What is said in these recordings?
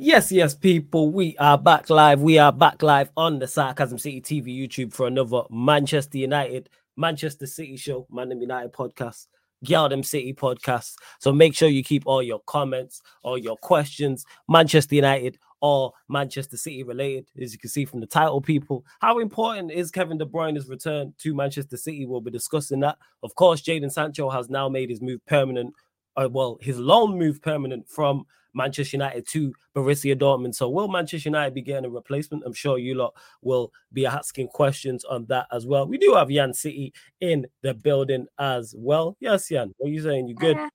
Yes, yes, people, we are back live. We are back live on the Sarcasm City TV YouTube for another Manchester United, Manchester City show, Man United podcast, Galdem City podcast. So make sure you keep all your comments, all your questions, Manchester United or Manchester City related, as you can see from the title, people. How important is Kevin De Bruyne's return to Manchester City? We'll be discussing that. Of course, Jadon Sancho has now made his move permanent. Uh, well, his loan move permanent from Manchester United to Borussia Dortmund. So will Manchester United be getting a replacement? I'm sure you lot will be asking questions on that as well. We do have Jan City in the building as well. Yes, Jan, what are you saying? You good? Uh,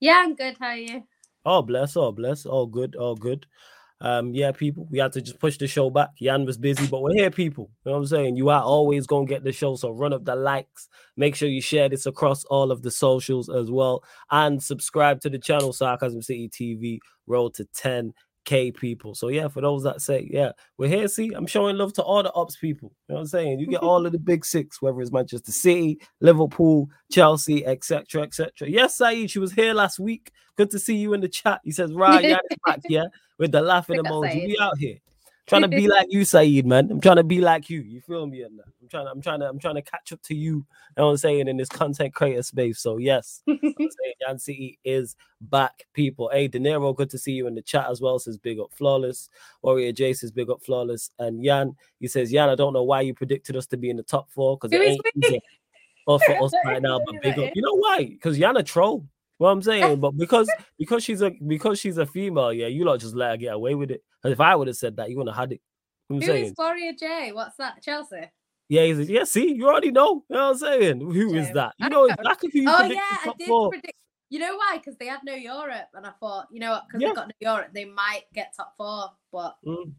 yeah, I'm good. How are you? Oh, bless, oh, bless, all good, all good um, yeah, people, we had to just push the show back. Jan was busy, but we're here, people. You know what I'm saying? You are always gonna get the show, so run up the likes. Make sure you share this across all of the socials as well, and subscribe to the channel Sarcasm City TV. Roll to 10k people. So yeah, for those that say, yeah, we're here. See, I'm showing love to all the ops people. You know what I'm saying? You get all of the big six, whether it's Manchester City, Liverpool, Chelsea, etc., etc. Yes, Saeed, she was here last week. Good to see you in the chat. He says, right, yeah, back, yeah with the laughing emoji. We out here trying to be like you, Saeed, man. I'm trying to be like you. You feel me? I'm trying to, I'm trying to, I'm trying to catch up to you. You know what I'm saying in this content creator space. So yes, Jan City is back, people. Hey, De Niro, good to see you in the chat as well. Says big up, flawless. Warrior J says big up, flawless. And Jan, he says, Jan, I don't know why you predicted us to be in the top four because it ain't easy for us right now. But big up. You know why? Because Jan a troll. What I'm saying, but because because she's a because she's a female, yeah, you lot just let her get away with it. Because if I would have said that, you wouldn't have had it. I'm Who saying. is J? What's that? Chelsea. Yeah, he's a, yeah. See, you already know. You know what I'm saying? Who is that? You know exactly who you Oh yeah, I did four. predict. You know why? Because they had no Europe, and I thought, you know what? Because yeah. they got no Europe, they might get top four. But mm.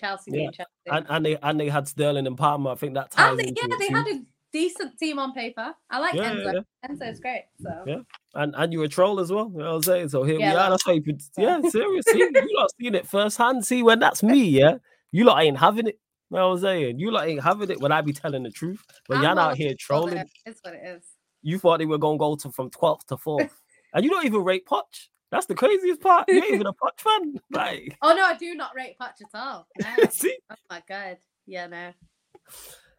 Chelsea, yeah. Chelsea, and, and they and they had Sterling and Palmer. I think that ties. And they, yeah, they had a decent team on paper. I like yeah, Enzo. Yeah. Enzo's great. So yeah, and and you're a troll as well. You know what I'm saying? So here yeah, we are. That's why you could, yeah, seriously, you lot seen it firsthand. See when that's me, yeah. You lot ain't having it. You know what I'm saying? You lot ain't having it when I be telling the truth. But y'all out here trolling. It's what it is. You thought they were gonna go to from 12th to 4th. and you don't even rate Poch. That's the craziest part. You ain't even a Poch fan. Like Oh no, I do not rate Poch at all. No. See? Oh my god. Yeah, no.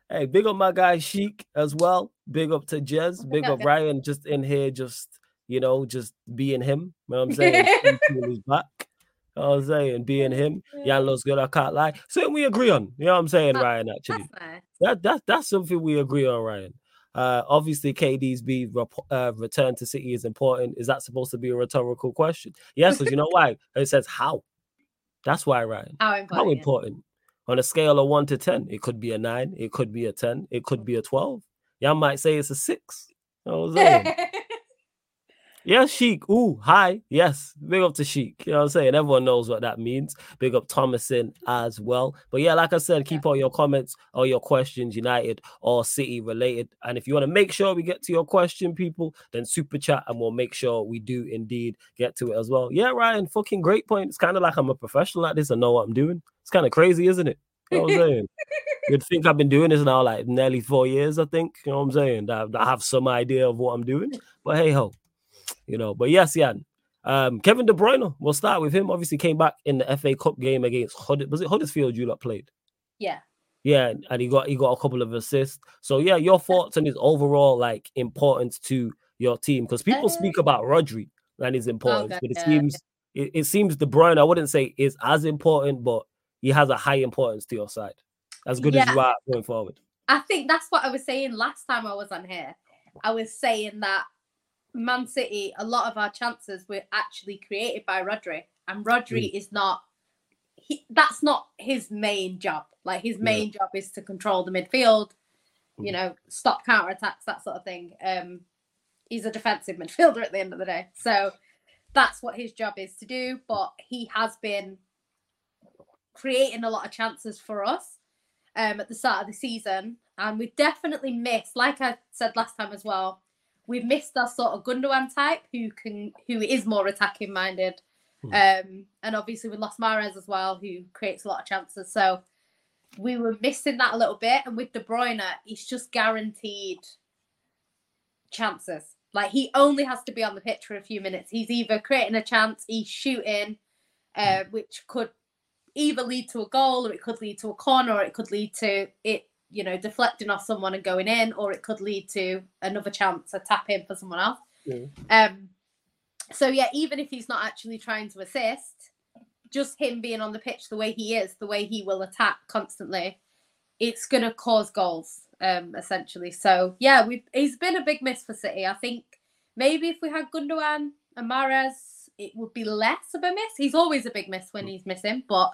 Hey, big up my guy Sheik as well. Big up to Jez. Big up Ryan just in here, just you know, just being him. You know what I'm saying? He's back. You know what I'm saying? Being him. Jan looks good. I can't lie. Something we agree on. You know what I'm saying, Ryan? Actually. Nice. That, that that's something we agree on, Ryan. Uh, obviously, KD's be uh, return to City is important. Is that supposed to be a rhetorical question? Yes, because you know why? It says how. That's why, Ryan. How important? How important on a scale of one to 10, it could be a nine, it could be a 10, it could be a 12. Y'all might say it's a six. You know yes, Sheik. Ooh, hi. Yes, big up to Sheik. You know what I'm saying? Everyone knows what that means. Big up Thomason as well. But yeah, like I said, keep all your comments, all your questions, United or City related. And if you want to make sure we get to your question, people, then super chat and we'll make sure we do indeed get to it as well. Yeah, Ryan, fucking great point. It's kind of like I'm a professional at this. I know what I'm doing. It's kind of crazy, isn't it? You know what I'm saying? You'd think I've been doing this now like nearly four years, I think. You know what I'm saying? That I have some idea of what I'm doing. But hey ho, you know. But yes, Jan. Um, Kevin De Bruyne, we'll start with him. Obviously, came back in the FA Cup game against Hud- was it Huddersfield you lot played? Yeah. Yeah, and he got he got a couple of assists. So yeah, your thoughts on his overall like importance to your team because people uh, speak about Rodri and his importance, okay, but it yeah, seems it, it seems De Bruyne, I wouldn't say is as important, but he has a high importance to your side. As good yeah. as you are going forward. I think that's what I was saying last time I was on here. I was saying that Man City, a lot of our chances were actually created by Rodri, and Rodri mm. is not. He, that's not his main job. Like his main yeah. job is to control the midfield, you mm. know, stop counter attacks, that sort of thing. Um, he's a defensive midfielder at the end of the day, so that's what his job is to do. But he has been creating a lot of chances for us um, at the start of the season. And we've definitely missed, like I said last time as well, we've missed our sort of Gundogan type who can who is more attacking minded. Hmm. Um, and obviously we lost Mahrez as well, who creates a lot of chances. So we were missing that a little bit. And with De Bruyne, he's just guaranteed chances. Like he only has to be on the pitch for a few minutes. He's either creating a chance, he's shooting, uh, which could either lead to a goal or it could lead to a corner or it could lead to it, you know, deflecting off someone and going in, or it could lead to another chance, a tap in for someone else. Yeah. Um, so yeah, even if he's not actually trying to assist, just him being on the pitch the way he is, the way he will attack constantly, it's gonna cause goals, um, essentially. So yeah, we he's been a big miss for City. I think maybe if we had Gundogan and Mahrez, it would be less of a miss. He's always a big miss when he's missing, but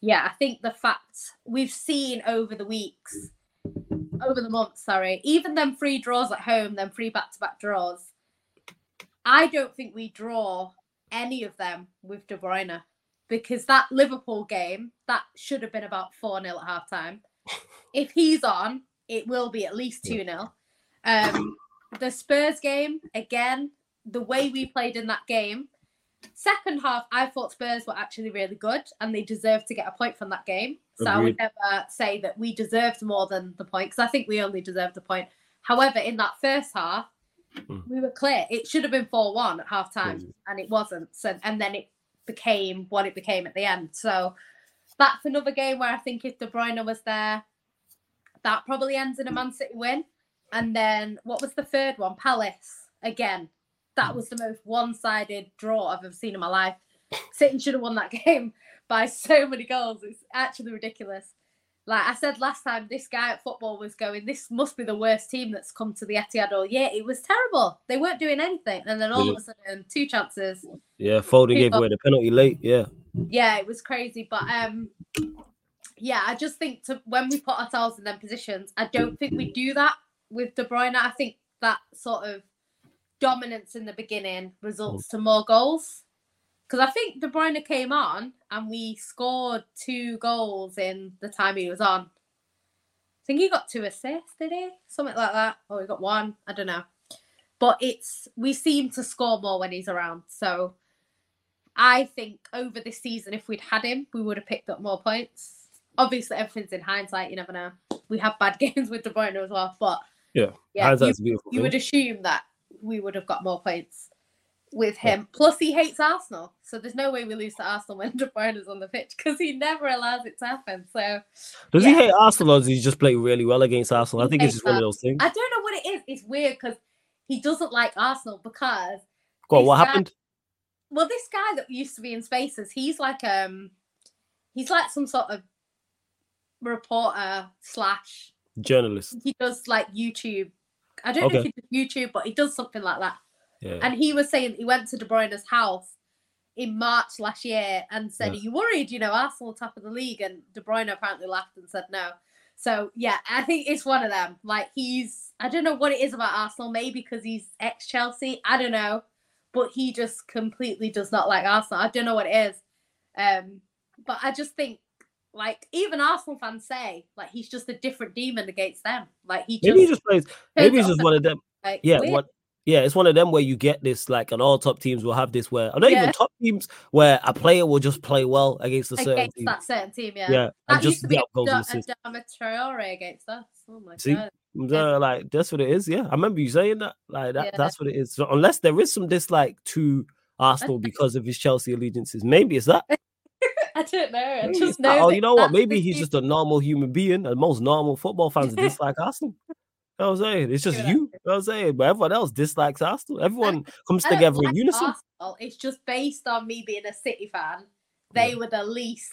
yeah, I think the fact we've seen over the weeks, over the months, sorry, even them three draws at home, them three back-to-back draws. I don't think we draw any of them with De Bruyne because that Liverpool game that should have been about four 0 at half time. If he's on, it will be at least two 0 Um, the Spurs game again, the way we played in that game. Second half, I thought Spurs were actually really good and they deserved to get a point from that game. So I would never say that we deserved more than the point because I think we only deserved the point. However, in that first half, Mm. we were clear. It should have been 4 1 at half time Mm. and it wasn't. So and then it became what it became at the end. So that's another game where I think if De Bruyne was there, that probably ends in a Man City win. And then what was the third one? Palace again. That was the most one-sided draw I've ever seen in my life. City should have won that game by so many goals. It's actually ridiculous. Like I said last time, this guy at football was going, This must be the worst team that's come to the Etihad all year. It was terrible. They weren't doing anything. And then all of a sudden, two chances, Yeah, Foden gave away the penalty late. Yeah. yeah, it was crazy. But um, yeah, I just think to when we put ourselves in them positions, I don't think we do that with De Bruyne. I think that sort of dominance in the beginning results mm. to more goals. Because I think De Bruyne came on and we scored two goals in the time he was on. I think he got two assists, did he? Something like that. Or he got one. I don't know. But it's we seem to score more when he's around. So I think over this season, if we'd had him, we would have picked up more points. Obviously, everything's in hindsight. You never know. We have bad games with De Bruyne as well, but Yeah, yeah, you, Hindsight's a beautiful you would assume that we would have got more points with him. Plus, he hates Arsenal, so there's no way we lose to Arsenal when De Bruyne is on the pitch because he never allows it to happen. So Does he hate Arsenal or does he just play really well against Arsenal? I think it's just one of those things. I don't know what it is. It's weird because he doesn't like Arsenal because what guy- happened? well, this guy that used to be in Spaces, he's like um, he's like some sort of reporter slash. Journalist. He does like YouTube. I don't know if Okay. he does YouTube, but he does something like that. Yeah. And he was saying he went to De Bruyne's house in March last year and said, Yeah. "Are you worried? You know, Arsenal top of the league." And De Bruyne apparently laughed and said no. So yeah, I think it's one of them. Like he's, I don't know what it is about Arsenal. Maybe because he's ex Chelsea. I don't know, but he just completely does not like Arsenal. I don't know what it is. Um, but I just think. Like even Arsenal fans say, like he's just a different demon against them. Like he just, Maybe he just plays. Maybe he's just one of them. like, Yeah, weird. what? Yeah, it's one of them where you get this like, and all top teams will have this where, or not Yeah. even top teams where a player will just play well against a certain against team. that certain team. Yeah, Yeah, That and just used to be a, goals Da- and a assists. Dama Traore against us. Oh my See? god. Uh, like that's what it is. Yeah, I remember you saying that. Like that, Yeah. that's what it is. So unless there is some dislike to Arsenal because of his Chelsea allegiances, maybe it's that. I don't know. I just uh, know. Oh, you know what? Maybe he's just a normal human being, and most normal football fans dislike Arsenal. You know what I'm saying? It's just you. You know what I'm saying? But everyone else dislikes Arsenal. Everyone comes together in unison. Arsenal. It's just based on me being a City fan. They were the least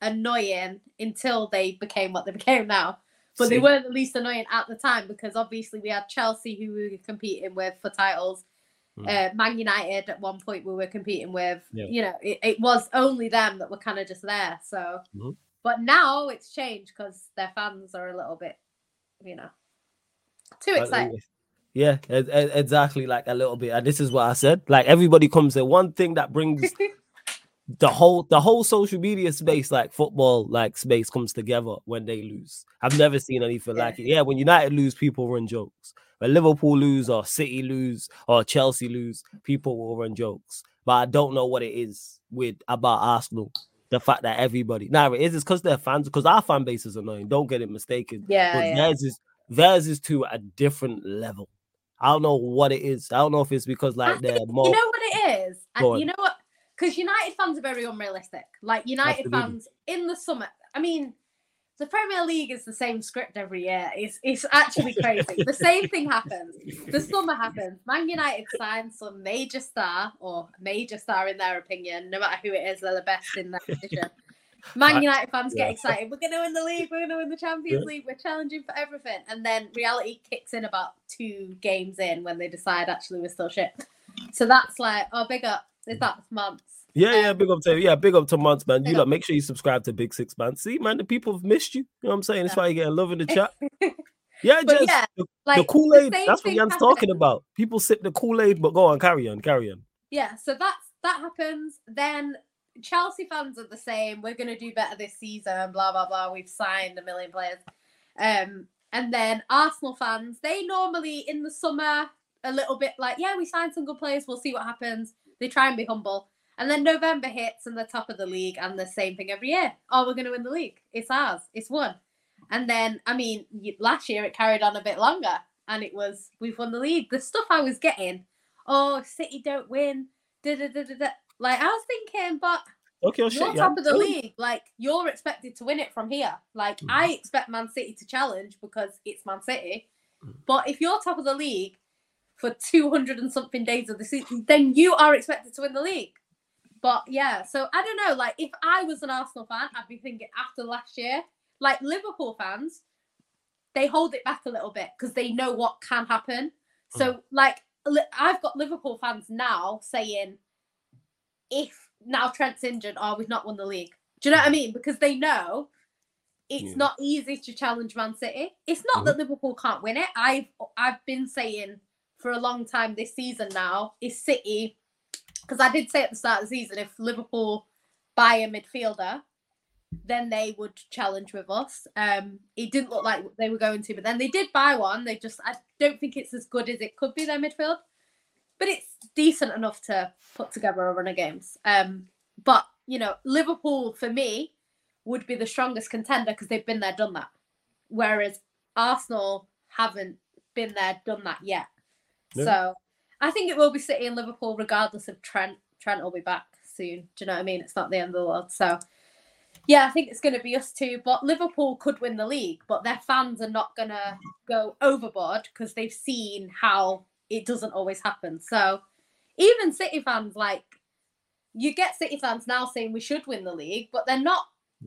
annoying until they became what they became now. But they weren't the least annoying at the time because obviously we had Chelsea who we were competing with for titles. Mm. Uh, Man United at one point we were competing with. Yeah. You know, it, it was only them that were kind of just there. So, Mhm. but now it's changed because their fans are a little bit, you know, too excited. Yeah, exactly. Like a little bit. And this is what I said. Like everybody comes there. One thing that brings the whole the whole social media space, like football, like space, comes together when they lose. I've never seen anything Yeah. like it. Yeah, when United lose, people run jokes. When Liverpool lose, or City lose, or Chelsea lose, people will run jokes. But I don't know what it is with about Arsenal. The fact that everybody now it is it's because they're fans, because our fan base is annoying. Don't get it mistaken. yeah, But yeah. theirs is theirs is to a different level. I don't know what it is. I don't know if it's because I like they're think- more You know what it is? And you know what? because United fans are very unrealistic. Like United Absolutely. fans in the summer. I mean, the Premier League is the same script every year. It's it's actually crazy. the same thing happens. The summer happens. Man United signs some major star or major star in their opinion. No matter who it is, they're the best in their position. Man United fans yeah. get excited. We're going to win the league. We're going to win the Champions. League. We're challenging for everything. And then reality kicks in about two games in when they decide actually we're still shit. So that's like, oh, big up. Is that months? Yeah, yeah, Um, big up to yeah, big up to months, man. You up. make sure you subscribe to Big Six Man. See, man, the people have missed you. You know what I'm saying? That's why you're getting love in the chat. Yeah, just yeah, the, Like the Kool-Aid. same That's what Jan's happened- talking about. People sip the Kool-Aid, but go on, carry on, carry on. Yeah, so that's that happens. Then Chelsea fans are the same. We're gonna do better this season. Blah blah blah. We've signed a million players. Um, and then Arsenal fans, they normally in the summer a little bit like, yeah, we signed some good players. We'll see what happens. They try and be humble. And then November hits and the top of the league, and the same thing every year. Oh, we're going to win the league. It's ours. It's won. And then, I mean, last year it carried on a bit longer, and it was we've won the league. The stuff I was getting, oh, City don't win. Da, da, da, da, da. Like I was thinking, but Okay, oh, you're top of the league. Like you're expected to win it from here. Like Mhm. I expect Man City to challenge because it's Man City. Mhm. But if you're top of the league for 200 and something days of the season, then you are expected to win the league. But yeah, so I don't know. Like if I was an Arsenal fan, I'd be thinking after last year, like Liverpool fans, they hold it back a little bit because they know what can happen. Hmm. So like li- I've got Liverpool fans now saying, if now Trent's injured, oh, we've not won the league. Do you know what I mean? Because they know it's Yeah. not easy to challenge Man City. It's not that mm-hmm. Liverpool can't win it. I've I've been saying for a long time this season now is City because I did say at the start of the season if Liverpool buy a midfielder, then they would challenge with us. Um, it didn't look like they were going to, but then they did buy one. They just I don't think it's as good as it could be their midfield, but it's decent enough to put together a run of games. Um, but you know, Liverpool for me would be the strongest contender because they've been there, done that. Whereas Arsenal haven't been there, done that yet. So I think it will be City and Liverpool, regardless of Trent. Trent will be back soon. Do you know what I mean? It's not the end of the world. So yeah, I think it's going to be us two. But Liverpool could win the league, but their fans are not going to go overboard because they've seen how it doesn't always happen. So even City fans, like you get City fans now saying we should win the league, but they're not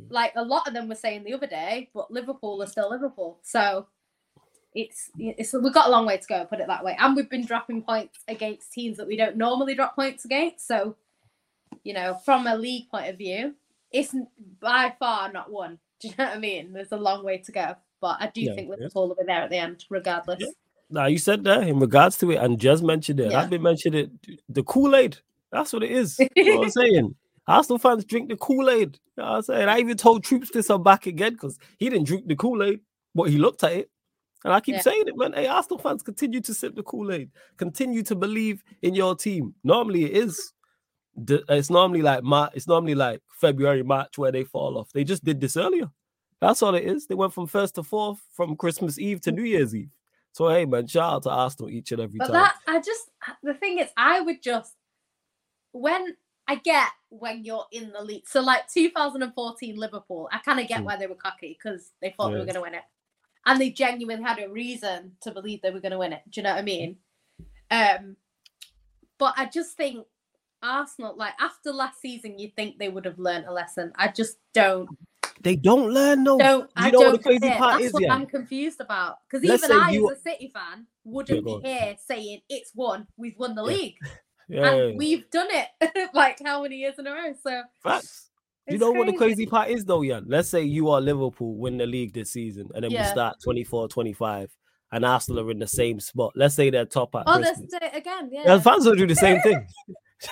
like a lot of them were saying the other day. But Liverpool are still Liverpool, so it's it's we've got a long way to go. Put it that way, and we've been dropping points against teams that we don't normally drop points against. So you know, from a league point of view, it's by far not one. Do you know what I mean? There's a long way to go, but I do Yeah, think yeah. Liverpool will be there at the end, regardless. Yeah. Now you said that in regards to it, and just mentioned it. Yeah. I've been mentioned it. The Kool Aid. That's what it is. You know what I'm saying? Arsenal fans drink the Kool Aid. You know what I'm saying? I even told Troops this on back again because he didn't drink the Kool Aid, but he looked at it. And I keep Yeah. saying it, man. Hey, Arsenal fans, continue to sip the Kool Aid. Continue to believe in your team. Normally, it is. It's normally like Mar- It's normally like February, March where they fall off. They just did this earlier. That's all it is. They went from first to fourth, from Christmas Eve to New Year's Eve. So hey, man, shout out to Arsenal each and every But time. that I just the thing is, I would just when I get when you're in the league. So like 2014 Liverpool, I kind of get Mm. why they were cocky because they thought they were going to win it, and they genuinely had a reason to believe they were going to win it. Do you know what I mean? Um, but I just think Arsenal, like after last season, you think they would have learned a lesson. I just don't. They don't learn no. Don't you I know don't what the crazy it. part That's is, what yeah. I'm confused about. Because even I, you- as a City fan, wouldn't be here saying it's won. We've won the Yeah. league, Yeah, and we've done it like how many years in a row? So facts. You know what the crazy. crazy part is though, Jan? Let's say you are Liverpool, win the league this season, and then we start 24, 25, and Arsenal are in the same spot. Let's say they're top at Oh, let's Christmas. do it again. Yeah. Yeah, fans will do the same thing.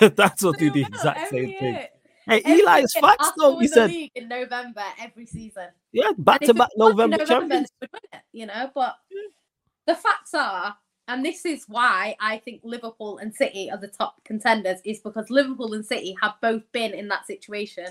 That's what do the exact same thing. year. Hey, Every Eli's facts though. He the said, league in November every season. yeah, back to back November champions. it, you know. But the facts are, and this is why I think Liverpool and City are the top contenders, is because Liverpool and City have both been in that situation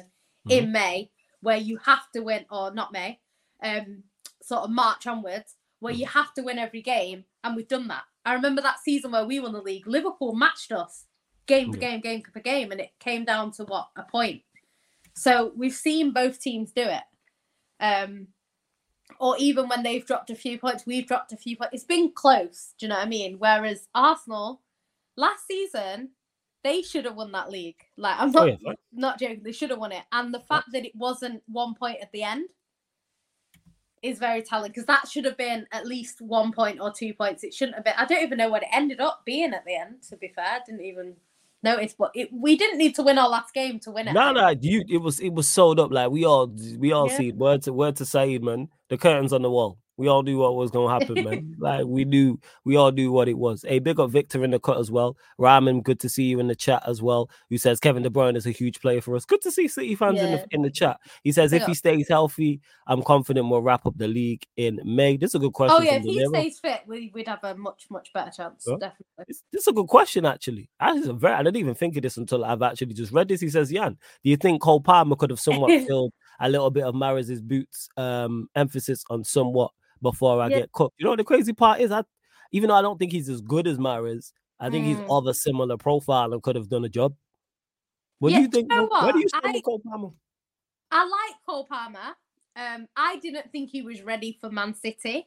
in May where you have to win, or not May, um, sort of March onwards, where you have to win every game, and we've done that. I remember that season where we won the league. Liverpool matched us game for Yeah. game, game for game, and it came down to what a point. So we've seen both teams do it. Um, or even when they've dropped a few points, we've dropped a few points. It's been close. Do you know what I mean? Whereas Arsenal last season, they should have won that league. Like I'm Oh, not yeah, fine. not joking, they should have won it. And the fact that it wasn't one point at the end is very telling because that should have been at least one point or two points. It shouldn't have been. I don't even know what it ended up being at the end. To be fair, I didn't even notice. But it, we didn't need to win our last game to win it. No, no, you it was it was sold up like we all we all Yeah. see it. Word to word to man. The curtains on the wall. We all knew what was gonna happen, man. like we knew we all knew what it was. Hey, big up Victor in the cut as well. Raman, good to see you in the chat as well. Who says Kevin De Bruyne is a huge player for us. Good to see City fans in the in the chat. He says Big if he stays healthy, I'm confident we'll wrap up the league in May. This is a good question. Oh yeah, if he stays fit, we, we'd have a much much better chance. Yeah. Definitely. It's, this is a good question, actually. I, very, I didn't even think of this until I've actually just read this. He says, Jan, do you think Cole Palmer could have somewhat filled a little bit of Mahrez's boots um, emphasis on somewhat before I Yeah. get cooked? You know, the crazy part is, I, even though I don't think he's as good as Mahrez, I think he's Mm. of a similar profile and could have done a job. What Yeah, do you do you think? what? Where do you stand I- Cole Palmer? I like Cole Palmer. Um, I didn't think he was ready for Man City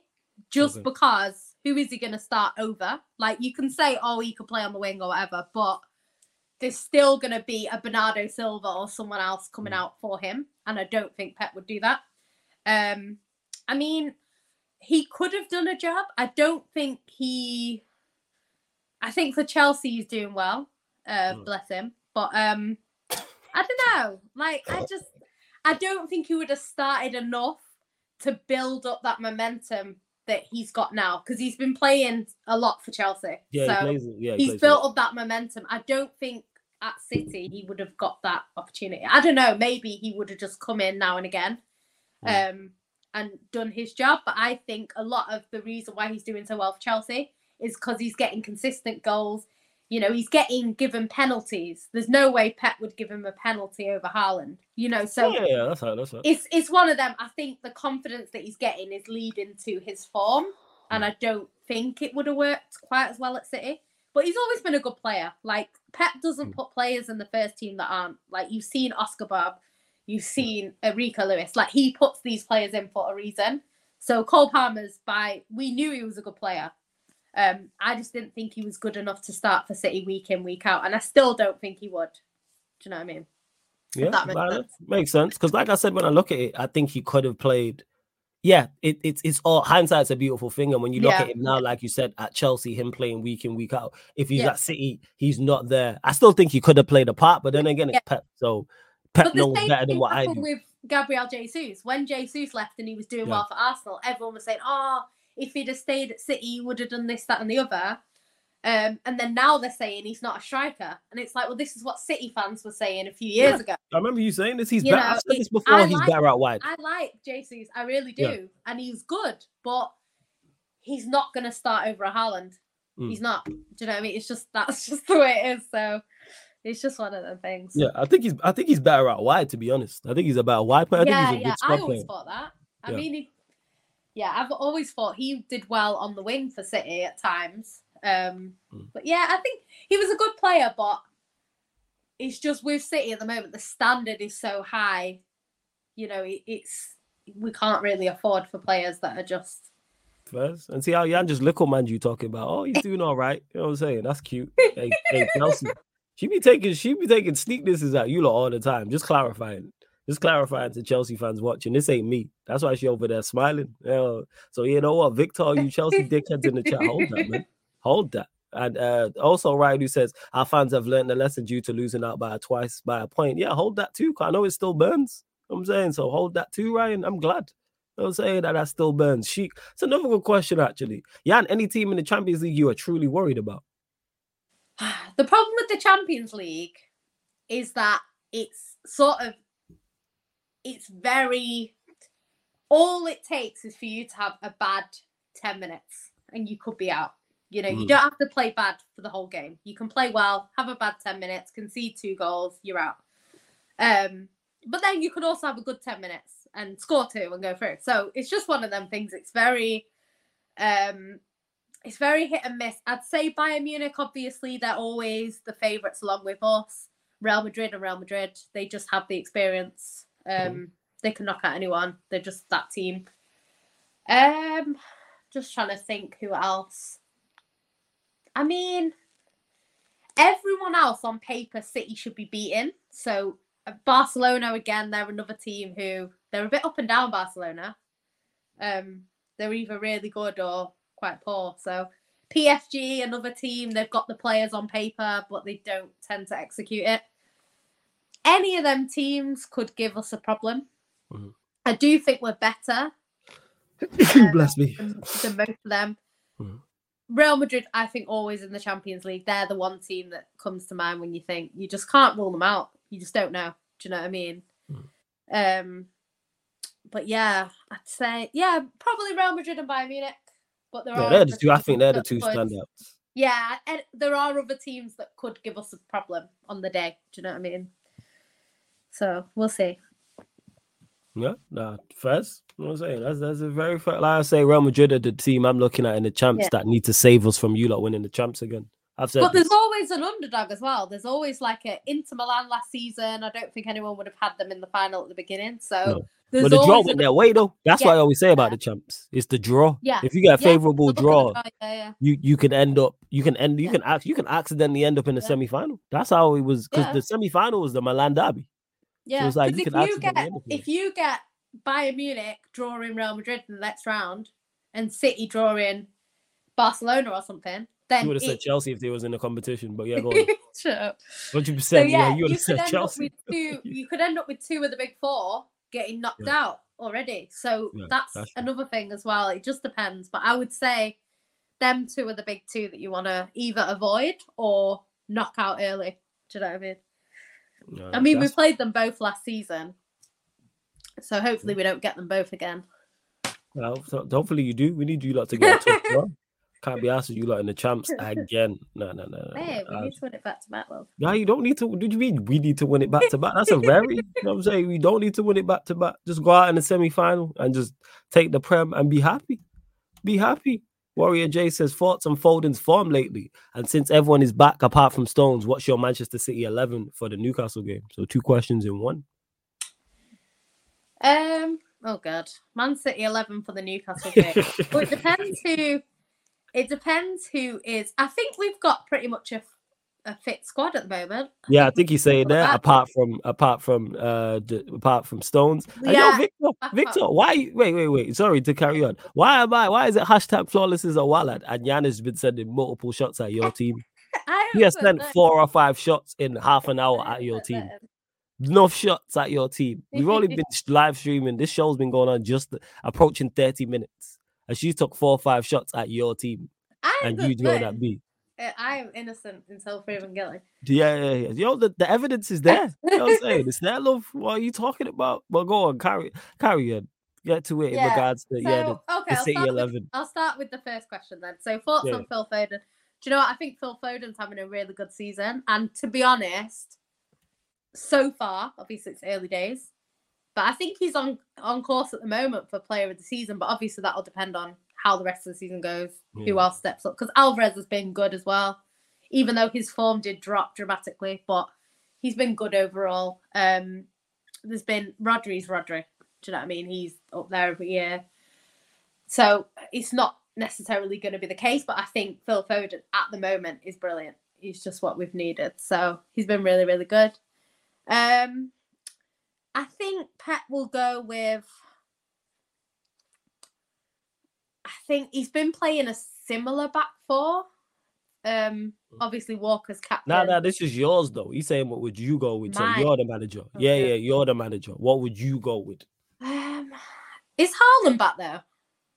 just Okay. because who is he going to start over? Like you can say, oh, he could play on the wing or whatever, but there's still going to be a Bernardo Silva or someone else coming Mm. out for him, and I don't think Pep would do that. Um, I mean, he could have done a job. I don't think he. I think for Chelsea he's doing well. Uh, Mm. bless him. But um, I don't know. Like I just, I don't think he would have started enough to build up that momentum that he's got now because he's been playing a lot for Chelsea. Yeah, so he plays, yeah, he he's built up that momentum. I don't think at City he would have got that opportunity. I don't know. Maybe he would have just come in now and again, Mm. um, and done his job. But I think a lot of the reason why he's doing so well for Chelsea is because he's getting consistent goals. You know, he's getting given penalties. There's no way Pep would give him a penalty over Haaland. You know, so yeah, yeah, that's right, that's right. it's it's one of them. I think the confidence that he's getting is leading to his form, and. I don't think it would have worked quite as well at City. But he's always been a good player. Like Pep doesn't Mm. put players in the first team that aren't like you've seen Oscar Bobb, you've seen Enrico Lewis. Like he puts these players in for a reason. So Cole Palmer's by we knew he was a good player. Um, I just didn't think he was good enough to start for City week in week out, and I still don't think he would. Do you know what I mean? Yeah, that makes sense. makes sense. Because, like I said, when I look at it, I think he could have played. Yeah, it, it's it's all hindsight's a beautiful thing, and when you look Yeah. at him now, like you said, at Chelsea, him playing week in week out. If he's Yeah. at City, he's not there. I still think he could have played a part, but then again, it's Yeah. Pep, so But the same better than thing what I do. with Gabriel Jesus. When Jesus left and he was doing Yeah. well for Arsenal, everyone was saying, "Oh, if he'd have stayed at City, he would have done this, that, and the other." Um, and then now they're saying he's not a striker, and it's like, well, this is what City fans were saying a few years Yeah. ago. I remember you saying this. He's You better. know, I've said it- this before. I he's like- better out wide. I like Jesus, I really do, Yeah. and he's good, but he's not going to start over a Haaland. Mm. He's not. Do you know what I mean? It's just that's just the way it is. So it's just one of the things. Yeah, I think he's. I think he's better out wide. To be honest, I think he's a better wide player. I yeah, think he's a yeah. I always player. thought that. I Yeah. mean, he, yeah, I've always thought he did well on the wing for City at times. Um, Mm. but yeah, I think he was a good player, but it's just with City at the moment, the standard is so high. You know, it, it's we can't really afford for players that are just. First, and see how Jan just little man you talking about. Oh, he's doing all right. You know what I'm saying? That's cute. Hey, hey, Chelsea. She be taking she be taking sneaknesses at you lot all the time. Just clarifying. Just clarifying to Chelsea fans watching. This ain't me. That's why she over there smiling. Know, so you know what, Victor, you Chelsea dickheads in the chat. Hold that, man. Hold that. And uh, also Ryan who says our fans have learned the lesson due to losing out by a twice by a point. Yeah, hold that too. I know it still burns. I'm saying so. Hold that too, Ryan. I'm glad. I'm saying that that still burns. Sheik. It's another good question actually. Jan, any team in the Champions League you are truly worried about? The problem with the Champions League is that it's sort of it's very all it takes is for you to have a bad 10 minutes and you could be out. You know, you Mm. don't have to play bad for the whole game. You can play well, have a bad 10 minutes, concede two goals, you're out. Um, but then you could also have a good 10 minutes and score two and go through. So it's just one of them things. It's very um it's very hit and miss. I'd say Bayern Munich, obviously, they're always the favourites along with us. Real Madrid and Real Madrid, they just have the experience. Um, they can knock out anyone. They're just that team. Um, just trying to think who else. I mean, everyone else on paper, City should be beaten. So uh, Barcelona again, they're another team who they're a bit up and down. Barcelona, um, they're either really good or quite poor. So PSG, another team, they've got the players on paper, but they don't tend to execute it. Any of them teams could give us a problem. Mhm. I do think we're better Bless me. than, than most of them. Mhm. Real Madrid, I think, always in the Champions League. They're the one team that comes to mind when you think you just can't rule them out. You just don't know. Do you know what I mean? Mhm. Um, but yeah, I'd say yeah, probably Real Madrid and Bayern Munich. But there Yeah, are they're the two. I think they're the two could- standouts. Yeah, and there are other teams that could give us a problem on the day. Do you know what I mean? So we'll see. Yeah, nah, first, you know I'm saying? That's that's a very fair. Like I say, Real Madrid are the team I'm looking at in the champs Yeah. that need to save us from you lot winning the champs again. I've said But this. there's always an underdog as well. There's always like a Inter Milan last season. I don't think anyone would have had them in the final at the beginning. So No. there's But the draw went their way though. That's Yeah. what I always say about the champs. It's the draw. Yeah. If you get a Yeah, favorable Look at the draw, draw, Yeah, yeah. you you can end up you can end you can act you can accidentally end up in the semi final. That's how it was because the semi final was the Milan derby. Yeah, it's like you if you get end up in if you get Bayern Munich drawing Real Madrid in the next round and City drawing Barcelona or something, You would have said Chelsea if they was in the competition, but yeah, go on. Shut up. Hundred So yeah, Yeah, you would you could said end Chelsea. up with two. You could end up with two of the big four getting knocked Yeah. out already. So Yeah, that's, that's another thing as well. It just depends, but I would say them two are the big two that you want to either avoid or knock out early. Do you know what I mean? I mean, we played them both last season, so hopefully we don't get them both again. well, so hopefully you do. We need you lot to get a tough draw. Can't be asked with you lot in the champs again. No, no, no, no. Hey, no. we need to win it back to back, love. Yeah, you don't need to. Do you mean we need to win it back to back? That's a very, you know what I'm saying? We don't need to win it back to back. Just go out in the semi final and just take the Prem and be happy. Be happy. Warrior J says thoughts on Foden's form lately. And since everyone is back apart from Stones, what's your Manchester City 11 for the Newcastle game? So two questions in one. Um. Oh God, Man City eleven for the Newcastle game. well, it depends who. It depends who is. I think we've got pretty much a, a fit squad at the moment. Yeah, I think he's saying that, Apart from apart from uh the, apart from Stones. Yeah, Victor, Victor, why? Wait, wait, wait. Sorry to carry on. Why am I? Why is it hashtag flawless is a wallet? And Jan has been sending multiple shots at your team. I He has sent four or five shots in half an hour at your team. Enough shots at your team. We've only been live streaming. This show's been going on just approaching 30 minutes. And she took four or five shots at your team. I And you know put that beat. I am innocent until proven guilty. Yeah, yeah, yeah. Yo, the, the evidence is there. You know what I'm saying? It's there, love. What are you talking about? Well, go on, carry carry on. Get to it in regards to So yeah, the, okay, the I'll City start, with, eleven. I'll start with the first question then. So thoughts Yeah. on Phil Foden. Do you know what? I think Phil Foden's having a really good season, and to be honest, so far, obviously it's early days, but I think he's on on course at the moment for Player of the Season. But obviously that'll depend on how the rest of the season goes, who else steps up. Because Alvarez has been good as well, even though his form did drop dramatically, but he's been good overall. Um, there's been Rodri's Rodri. Do you know what I mean? He's up there every year. So it's not necessarily going to be the case, but I think Phil Foden at the moment is brilliant. He's just what we've needed. So he's been really, really good. Um, I think Pep will go with. I think he's been playing a similar back four. Um, obviously Walker's captain. Nah, nah, this is yours though. He's saying what would you go with? So you're the manager. Yeah, Okay. yeah, you're the manager. What would you go with? Um, is Haaland back though? I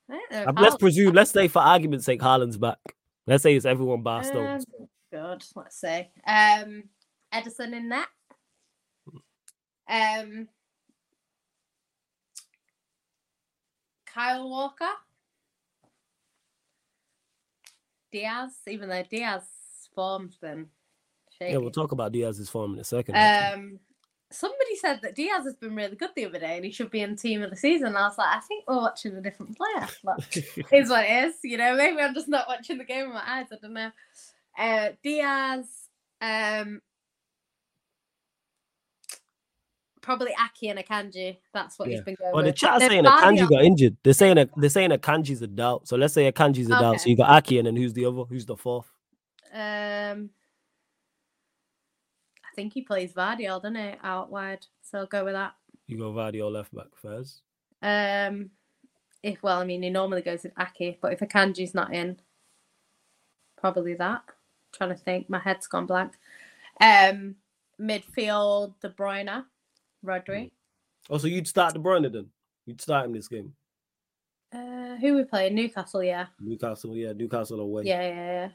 don't know if Uh, let's presume, let's say for argument's sake, Haaland's back. Let's say it's everyone bar Stones. Um, good. Let's see. Um, Ederson in net. Um, Kyle Walker. Dias, even though Dias form's been shaky. yeah, we'll talk about Dias's form in a second. um, somebody said that Dias has been really good the other day and he should be in team of the season. I was like, I think we're watching a different player. But is what it is. You know, maybe I'm just not watching the game with my eyes. I don't know. Uh, Dias, um, probably Aké and Akanji. That's what Yeah. he's been going Well, the with. chat Then saying Akanji Mario- got injured. They're saying a, they're saying Akanji's a doubt. So let's say Akanji's a doubt. So Okay. you got Aké, and then who's the other? Who's the fourth? Um, I think he plays Gvardiol, doesn't he, out wide? So I'll go with that. You go Vardy left back first. Um, if well, I mean, he normally goes with Aké, but if Akanji's not in, probably that. trying to think, my head's gone blank. Um, midfield, De Bruyne, Rodri. Oh, so you'd start De Bruyne then? You'd start him this game. Uh, who we playing? Newcastle, yeah, Newcastle, yeah, Newcastle away. yeah, yeah, yeah.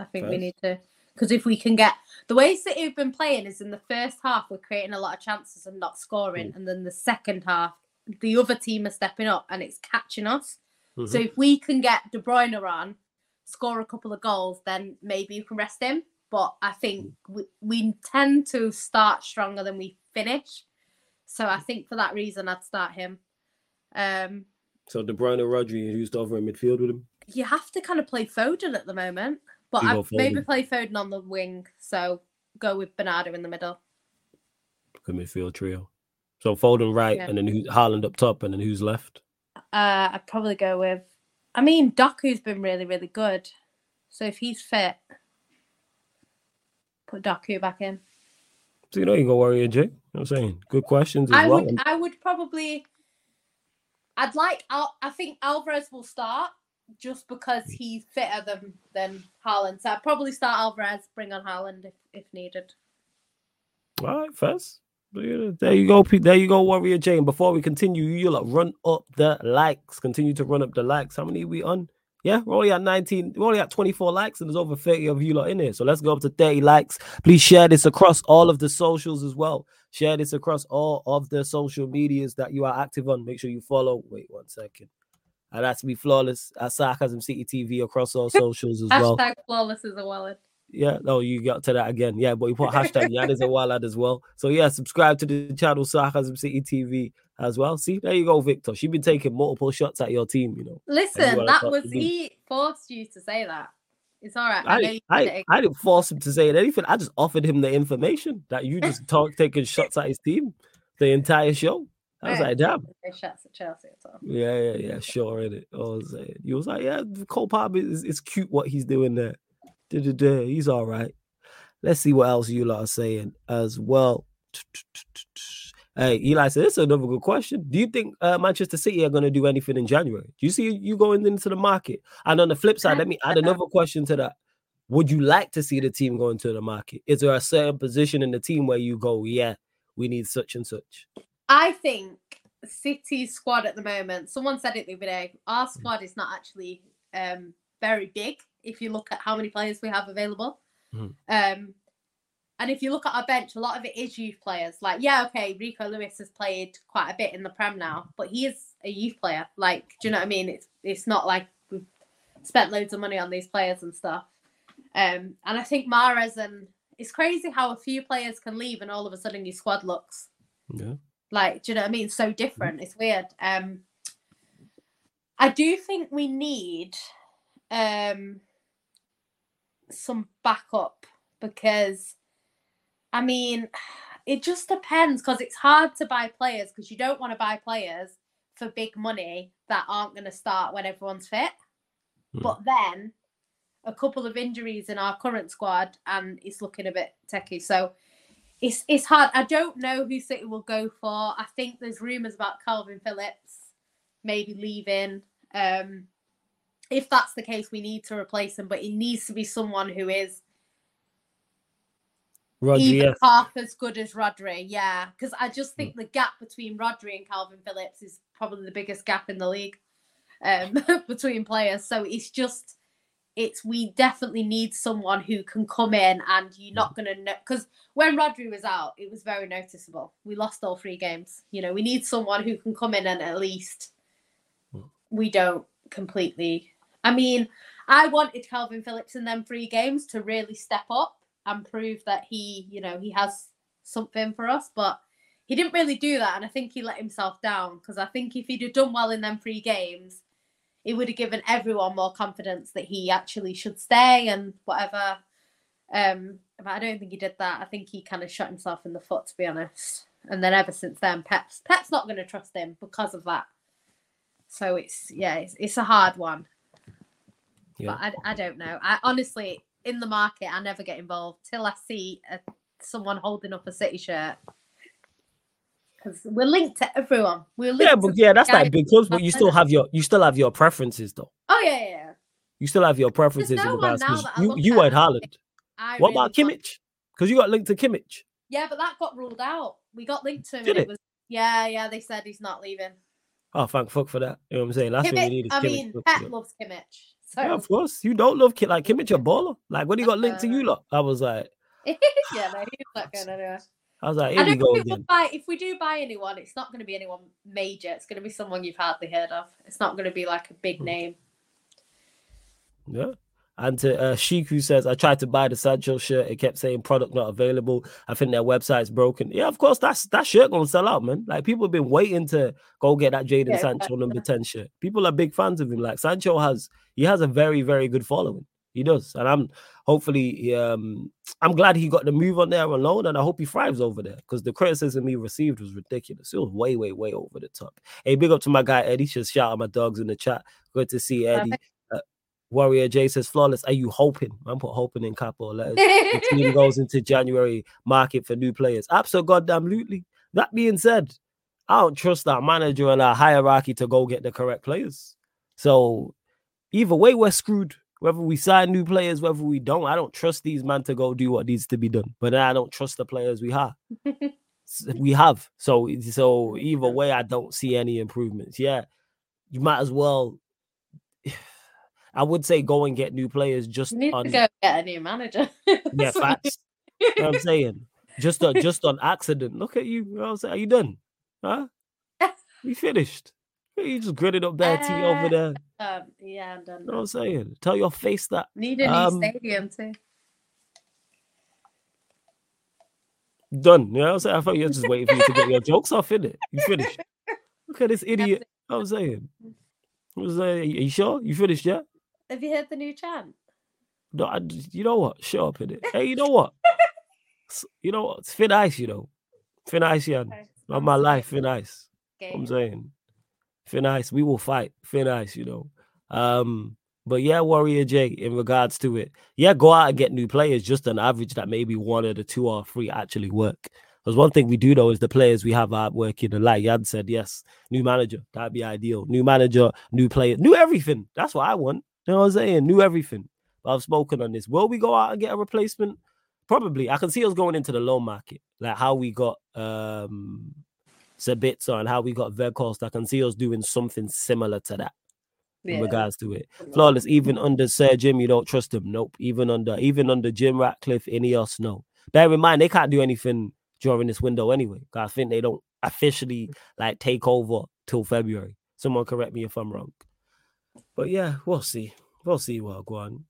I think we need to because if we can get the way City have been playing is in the first half we're creating a lot of chances and not scoring, Mm. and then the second half the other team are stepping up and it's catching us. Mhm. So if we can get De Bruyne on, score a couple of goals, then maybe you can rest him. But I think we, we tend to start stronger than we finish. So I think for that reason, I'd start him. Um, So De Bruyne, or Rodri, who's the other in midfield with him? you have to kind of play Foden at the moment, but I'd maybe play Foden on the wing. So go with Bernardo in the middle. Good midfield trio. So Foden right, Yeah. and then who, Haaland up top, and then who's left? Uh, I'd probably go with. I mean, Doku's been really, really good. So if he's fit, put Doku back in. So you know you go Warrior J. You know what I'm saying? Good questions I well. would I would probably I'd like Al, I think Alvarez will start just because he's fitter than than Haaland. So I'd probably start Alvarez, bring on Haaland if, if needed. All right, first. There you go, Pete. There you go, Warrior J. And before we continue, you lot run up the likes. Continue to run up the likes. How many we on? Yeah, we're only at 19, we're only at 24 likes, and there's over 30 of you lot in here. So let's go up to 30 likes. Please share this across all of the socials as well. Share this across all of the social medias that you are active on. Make sure you follow. Wait one second. And that's me flawless at Sarcasm City TV across all socials as well. Hashtag flawless is a wallet. Yeah, no, you got to that again. Yeah, but you put hashtag a wallet as well. So yeah, subscribe to the channel Sarcasm City TV as well. See, there you go, Victor. She been taking multiple shots at your team, you know. Listen, that was he forced you to say that. It's all right. I, I, you I, did it. I didn't force him to say anything. I just offered him the information that you just talk taking shots at his team the entire show. I was Right. like, damn. Shots at Chelsea all. Yeah, yeah, yeah, sure. In it, I was saying, you was like, yeah, Cole Palmer is, is cute what he's doing there. He's all right. Let's see what else you lot are saying as well. Hey, Eli said, "This is another good question. Do you think uh, Manchester City are going to do anything in January? Do you see you going into the market? And on the flip side, let me add another question to that. Would you like to see the team go into the market? Is there a certain position in the team where you go, yeah, we need such and such? I think City's squad at the moment, someone said it the other day, our squad is not actually um, very big if you look at how many players we have available. Mhm. Um, and if you look at our bench, a lot of it is youth players. Like, yeah, okay, Rico Lewis has played quite a bit in the Prem now, but he is a youth player. Like, do you know what I mean? It's it's not like we've spent loads of money on these players and stuff. Um, and I think Mahrez and it's crazy how a few players can leave and all of a sudden your squad looks Yeah. like, do you know what I mean? So different. It's weird. Um, I do think we need um some backup because, I mean, it just depends because it's hard to buy players because you don't want to buy players for big money that aren't going to start when everyone's fit. Hmm. But then a couple of injuries in our current squad and it's looking a bit techie. So it's it's hard. I don't know who City will go for. I think there's rumours about Kalvin Phillips maybe leaving. Um, if that's the case, we need to replace him, but it needs to be someone who is Rodri, even yes. half as good as Rodri. Yeah, because I just think the gap between Rodri and Kalvin Phillips is probably the biggest gap in the league um, between players. So it's just, it's we definitely need someone who can come in and you're not going to know because when Rodri was out, it was very noticeable. We lost all three games. You know, we need someone who can come in and at least Mm. we don't completely. I mean, I wanted Kalvin Phillips in them three games to really step up and prove that he, you know, he has something for us. But he didn't really do that, and I think he let himself down because I think if he'd have done well in them three games, it would have given everyone more confidence that he actually should stay and whatever. Um, but I don't think he did that. I think he kind of shot himself in the foot, to be honest. And then ever since then, Pep's Pep's not going to trust him because of that. So it's yeah, it's, it's a hard one. Yeah. But I, I don't know. I honestly, in the market, I never get involved till I see a, someone holding up a City shirt because we're linked to everyone. We're yeah, but yeah, that's like big clubs, but you still have your you still have your preferences though. Oh yeah, yeah. You still have your preferences no in regards you. You had Haaland. what really about Kimmich? Because you got linked to Kimmich. Yeah, but that got ruled out. We got linked to him. Did it? it? was yeah, yeah. They said he's not leaving. Oh, thank fuck for that. You know what I'm saying? That's Kimmich, we need. I mean, Pep loves Kimmich. So. Yeah, of course. You don't love Kim like Kimmich a baller. Like when he got linked to you lot, I was like, yeah, no, he's not going anywhere. I was like, here we go again. Buy, if we do buy anyone, it's not going to be anyone major. It's going to be someone you've hardly heard of. It's not going to be like a big hmm. name. Yeah. And to uh, Shiku says, I tried to buy the Sancho shirt. It kept saying product not available. I think their website's broken. Yeah, of course, that's that shirt gonna sell out, man. Like people have been waiting to go get that Jadon yeah, Sancho number 10 shirt. People are big fans of him. Like Sancho has he has a very, very good following. He does. And I'm hopefully um I'm glad he got the move on there alone, and I hope he thrives over there because the criticism he received was ridiculous. It was way, way, way over the top. Hey, big up to my guy Eddie. Just shout out my dogs in the chat. Good to see Eddie. Uh, Warrior J says flawless. Are you hoping? I'm put hoping in capital letters. the team goes into January market for new players. Absolutely. goddamn, That being said, I don't trust our manager and our hierarchy to go get the correct players. So either way, we're screwed whether we sign new players, whether we don't, I don't trust these men to go do what needs to be done. But I don't trust the players we have. we have. So so either way, I don't see any improvements. Yeah, you might as well. I would say go and get new players. Just you need on, to go get a new manager. yeah, facts. you know what I'm saying? Just on just on accident. Look at you. you know I'm saying? Are you done? Huh? You finished. You just gritted up that uh, tea over there. Um, yeah, I'm done. You know what I'm saying? Tell your face that. Need a new um, stadium too. Done. You know what I'm saying? I thought you were just waiting for you to get your jokes off, innit? You finished. Look at this idiot. You know what I'm saying? I was like, are you sure? You finished yet? Have you heard the new chant? No, I, you know what? Shut up, in it. hey, you know what? you know what? It's thin ice, you know. Thin ice, yeah. Not my life, thin ice. Okay. I'm saying. Thin Ice, we will fight. Thin Ice, you know. Um, but yeah, Warrior J, in regards to it, yeah, go out and get new players, just an average that maybe one of the two or three actually work. Because one thing we do know is the players we have out working. And like Yan said, yes, new manager, that'd be ideal. New manager, new player, new everything. That's what I want. You know what I'm saying? Knew everything. But I've spoken on this. Will we go out and get a replacement? Probably. I can see us going into the loan market, like how we got um Sabitzer and how we got Weghorst, I can see us doing something similar to that yeah. in regards to it. Flawless, even under Sir Jim, you don't trust him. Nope. Even under even under Jim Ratcliffe, any Ineos, no. Bear in mind, they can't do anything during this window anyway. I think they don't officially like take over till February. Someone correct me if I'm wrong. But yeah, we'll see. We'll see what go on.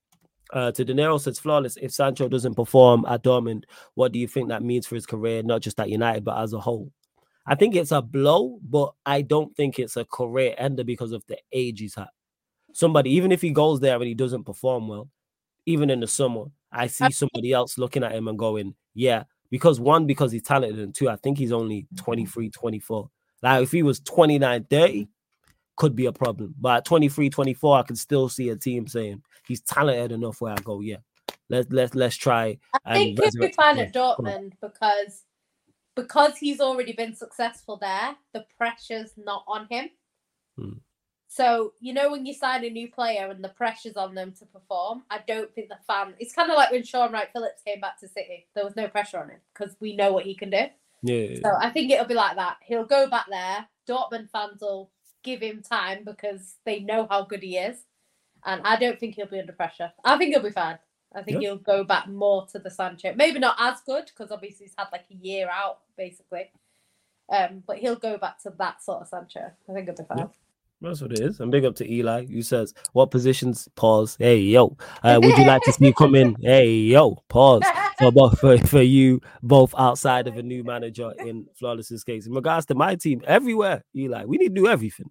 Uh, to De Niro says flawless. If Sancho doesn't perform at Dortmund, what do you think that means for his career, not just at United but as a whole? I think it's a blow, but I don't think it's a career ender because of the age he's at. Somebody, even if he goes there and he doesn't perform well, even in the summer, I see somebody else looking at him and going, yeah, because one, because he's talented, and two, I think he's only 23, 24. Like if he was 29, 30, could be a problem. But at 23, 24, I can still see a team saying he's talented enough where I go, yeah, let's let's let's try. I think he'll be fine at Dortmund because because he's already been successful there, the pressure's not on him. Hmm. So, you know, when you sign a new player and the pressure's on them to perform, I don't think the fan. It's kind of like when Shaun Wright-Phillips came back to City. There was no pressure on him because we know what he can do. Yeah. So I think it'll be like that. He'll go back there. Dortmund fans will give him time because they know how good he is. And I don't think he'll be under pressure. I think he'll be fine. I think he'll go back more to the Sancho. Maybe not as good because obviously he's had like a year out basically. Um, but he'll go back to that sort of Sancho. I think it'll be fine. That's what it is. And big up to Eli, who says, What positions? Pause. Hey, yo. Uh, would you like to see come in? Hey, yo. Pause. For both for, for you both outside of a new manager in Flawless's case. In regards to my team, everywhere, Eli, we need to do everything.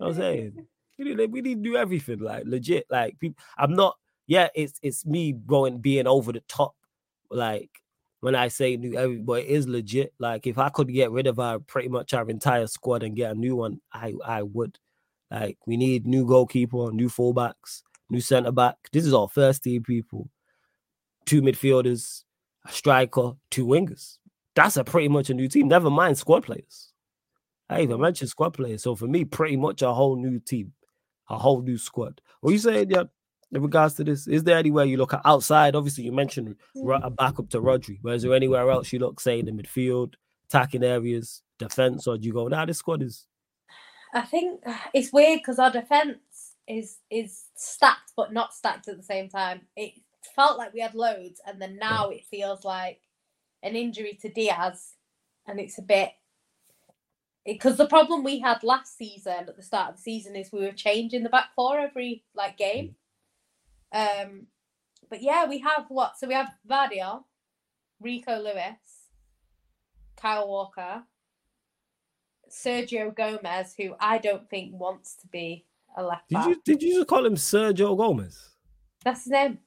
You know I'm saying? We need, we need to do everything, like legit. Like people, I'm not. Yeah, it's it's me going being over the top, like when I say new everybody is legit. Like if I could get rid of our pretty much our entire squad and get a new one, I I would. Like we need new goalkeeper, new fullbacks, new centre back. This is all first team people. Two midfielders, a striker, two wingers. That's a pretty much a new team. Never mind squad players. I even mentioned squad players. So for me, pretty much a whole new team, a whole new squad. What you saying, yeah? in regards to this? Is there anywhere you look at outside? Obviously, you mentioned mm. a backup to Rodri, but is there anywhere else you look, say, in the midfield, attacking areas, defense, or do you go, nah, this squad is? I think it's weird because our defense is is stacked, but not stacked at the same time. It felt like we had loads, and then now it feels like an injury to Dias, and it's a bit because the problem we had last season at the start of the season is we were changing the back four every like game. Mm. Um, but yeah, we have what? So we have Gvardiol, Rico Lewis, Kyle Walker, Sergio Gomez, who I don't think wants to be a left back. Did you did you just call him Sergio Gomez? That's his name.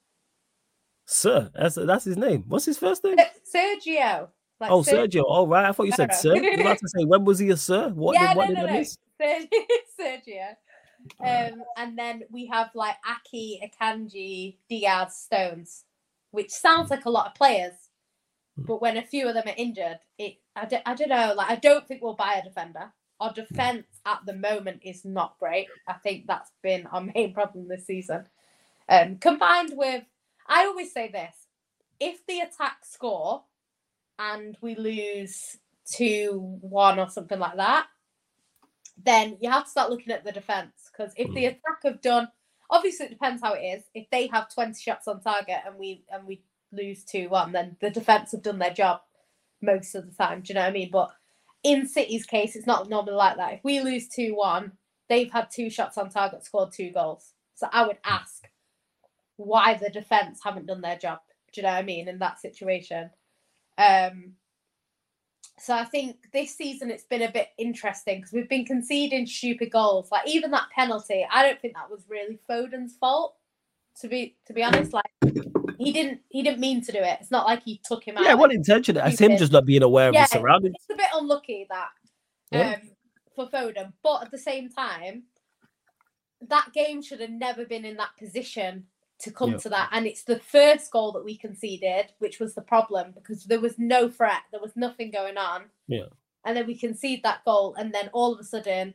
Sir, that's that's his name. What's his first name? Sergio. Like oh, Sergio. Sergio. Oh, right. I thought you said sir. Was about to say, when was he a sir? What yeah, did, what no, did no, I miss? Sergio. Um, and then we have like Aké, Akanji, Dias, Stones, which sounds like a lot of players. Hmm. But when a few of them are injured, it I don't, I don't know. Like I don't think we'll buy a defender. Our hmm. defense at the moment is not great. I think that's been our main problem this season. Um, combined with, I always say this: if the attack score and we lose two one or something like that, then you have to start looking at the defense because if the mm. attack have done, obviously it depends how it is. If they have twenty shots on target and we and we lose two one, then the defense have done their job most of the time. Do you know what I mean? But in City's case, it's not normally like that. If we lose two one, they've had two shots on target, scored two goals. So I would ask why the defense haven't done their job. Do you know what I mean? In that situation. Um, so I think this season it's been a bit interesting because we've been conceding stupid goals. Like even that penalty, I don't think that was really Foden's fault. To be to be honest, like he didn't he didn't mean to do it. It's not like he took him out. Yeah, what intention? It's him just not being aware yeah, of his surroundings. It's a bit unlucky that yeah. um, for Foden, but at the same time, that game should have never been in that position to come yeah. to that. And it's the first goal that we conceded, which was the problem because there was no threat, there was nothing going on. Yeah. And then we concede that goal, and then all of a sudden,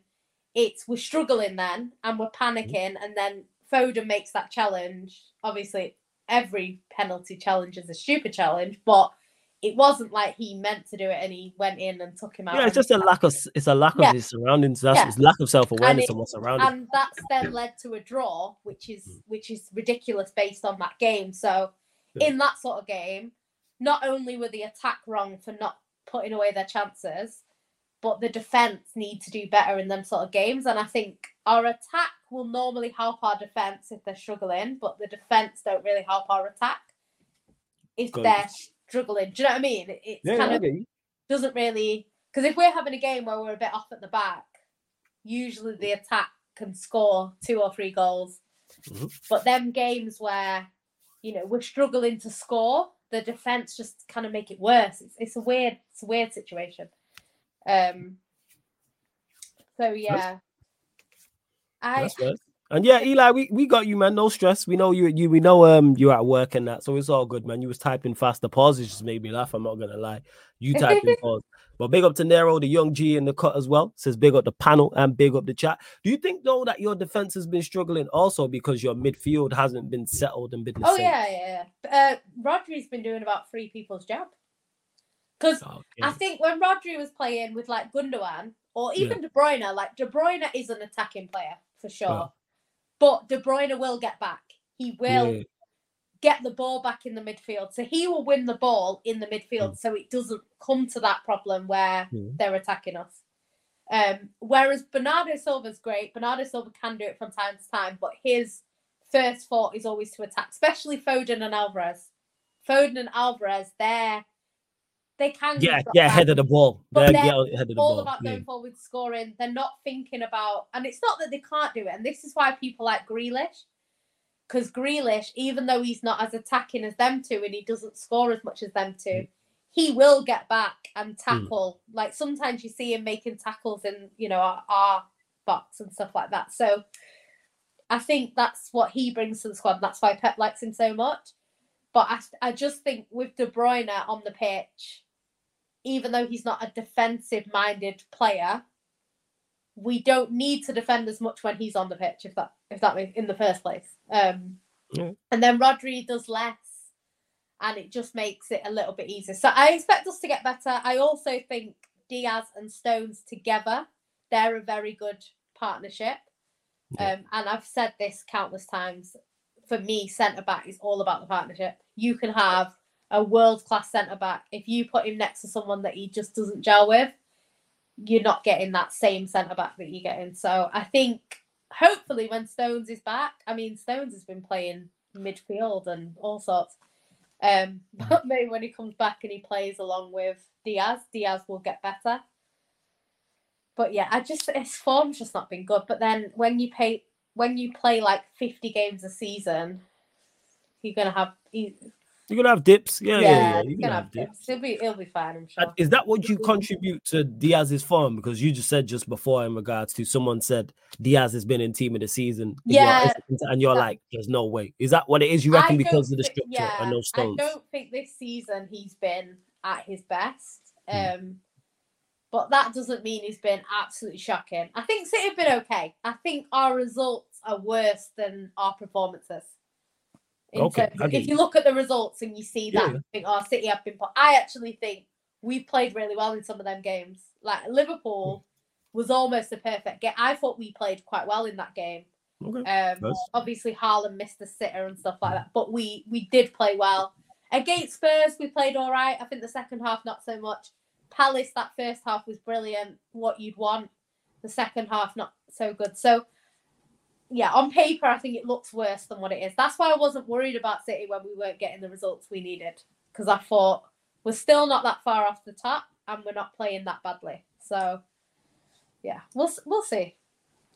it's we're struggling then, and we're mm-hmm. panicking, mm-hmm. and then Foden makes that challenge. Obviously, every penalty challenge is a stupid challenge, but it wasn't like he meant to do it and he went in and took him out. Yeah, it's just a lack of it's a lack of yeah. his surroundings. That's yeah. lack of self awareness of what's around and that's then led to a draw, which is mm. which is ridiculous based on that game. So yeah. in that sort of game, not only were the attack wrong for not putting away their chances, but the defense need to do better in them sort of games. And I think our attack will normally help our defense if they're struggling, but the defense don't really help our attack if Good. they're struggling. Do you know what I mean? It's yeah, kind of doesn't really because if we're having a game where we're a bit off at the back, usually the attack can score two or three goals. Mm-hmm. But them games where you know we're struggling to score, the defense just kind of make it worse. It's, it's a weird, it's a weird situation. Um. So yeah, I. And yeah, Eli, we, we got you, man. No stress. We know you you we know um you're at work and that, so it's all good, man. You was typing fast. The pauses just made me laugh. I'm not gonna lie. You typing pause. But big up to Nero, the young G in the cut as well. Says big up the panel and big up the chat. Do you think though that your defense has been struggling also because your midfield hasn't been settled and been the oh, same? yeah, yeah. yeah. Uh, Rodri's been doing about three people's job. Because okay. I think when Rodri was playing with like Gundogan or even yeah. De Bruyne, like De Bruyne is an attacking player for sure. But De Bruyne will get back. He will yeah. get the ball back in the midfield. So he will win the ball in the midfield. Mm. So it doesn't come to that problem where mm. they're attacking us. Um, whereas Bernardo Silva's great. Bernardo Silva can do it from time to time, but his first thought is always to attack, especially Foden and Alvarez. Foden and Alvarez, they're they can yeah yeah head of the ball. But They're, they're yeah, ahead of the all ball. about yeah. going forward, with scoring. They're not thinking about, and it's not that they can't do it. And this is why people like Grealish, because Grealish, even though he's not as attacking as them two, and he doesn't score as much as them two, Mm. he will get back and tackle. Like sometimes you see him making tackles in, you know, our, our box and stuff like that. So I think that's what he brings to the squad. That's why Pep likes him so much. But I, I just think with De Bruyne on the pitch, even though he's not a defensive minded player, we don't need to defend as much when he's on the pitch, if that if that makes in the first place. Um, Yeah. And then Rodri does less, and it just makes it a little bit easier. So I expect us to get better. I also think Dias and Stones together, they're a very good partnership. Yeah. Um, and I've said this countless times. For me, centre back is all about the partnership. You can have a world class centre back. If you put him next to someone that he just doesn't gel with, you're not getting that same centre back that you're getting. So I think hopefully when Stones is back, I mean Stones has been playing midfield and all sorts. Um, but maybe when he comes back and he plays along with Dias, Dias will get better. But yeah, I just his form's just not been good. But then when you pay when you play like 50 games a season, you're gonna have You're gonna have dips. Yeah, yeah, yeah. yeah, You're gonna have dips. dips. He'll be he'll be fine, I'm sure. Is that what you contribute to Dias's form? Because you just said just before in regards to someone said Dias has been in team of the season. and you're- Yeah. and you're like, there's no way. Is that what it is? You reckon because of the structure and no stones? I don't think this season he's been at his best. Mm. Um, but that doesn't mean he's been absolutely shocking. I think City have been okay. I think our results are worse than our performances. In Okay, terms of- if you. look at the results and you see that, yeah. you think, oh, City have been. po-" I actually think we've played really well in some of them games. Like Liverpool was almost a perfect game. I thought we played quite well in that game. Okay. Um, Nice. obviously Haaland missed the sitter and stuff like that, but we we did play well against Spurs. We played all right. I think the second half not so much. Palace that first half was brilliant. What you'd want. The second half not so good. So yeah, on paper I think it looks worse than what it is. That's why I wasn't worried about City when we weren't getting the results we needed because I thought we're still not that far off the top and we're not playing that badly. So yeah, we'll we'll see.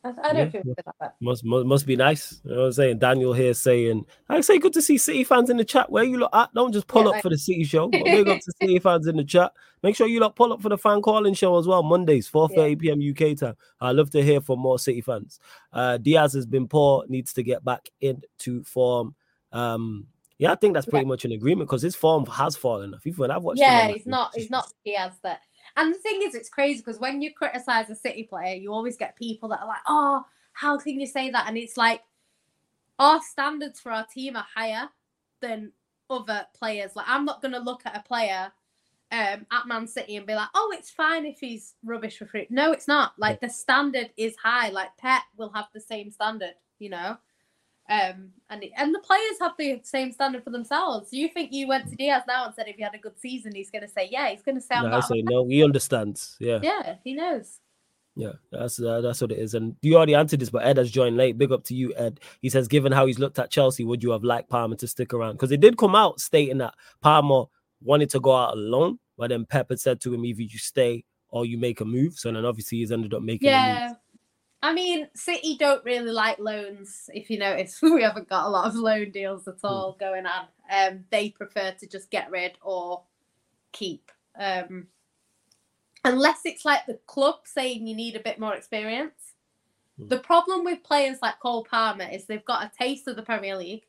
I, I don't Yeah, think we're that. Must, must must be nice. You know what I'm saying? Daniel here saying, I say good to see City fans in the chat. Where you look at, don't just pull Yeah, up I- for the City show. Big up to City fans in the chat. Make sure you lot pull up for the fan calling show as well. Mondays, 4:30 p.m. UK time. I love to hear from more City fans. Uh Dias has been poor, needs to get back into form. Um yeah, I think that's pretty much an agreement because his form has fallen off. Even when I've watched him Yeah, the he's not. He's not Dias that. And the thing is, it's crazy because when you criticize a City player, you always get people that are like, "Oh, how can you say that?" And it's like our standards for our team are higher than other players. Like, I'm not gonna look at a player um, at Man City and be like, "Oh, it's fine if he's rubbish for free." No, it's not. Like the standard is high. Like Pep will have the same standard, you know. Um, and and the players have the same standard for themselves. You think you went to Dias now and said if he had a good season, he's going to say yeah. He's going to No, I say no, he understands. Yeah. Yeah, he knows. Yeah, that's uh, that's what it is. And you already answered this, but Ed has joined late. Big up to you, Ed. He says, given how he's looked at Chelsea, would you have liked Palmer to stick around? Because it did come out stating that Palmer wanted to go out alone, but then Pep had said to him, either you stay or you make a move. So then obviously he's ended up making. Yeah. I mean, City don't really like loans. If you notice, we haven't got a lot of loan deals at all going on. Um, they prefer to just get rid or keep. Um, unless it's like the club saying you need a bit more experience. Hmm. The problem with players like Cole Palmer is they've got a taste of the Premier League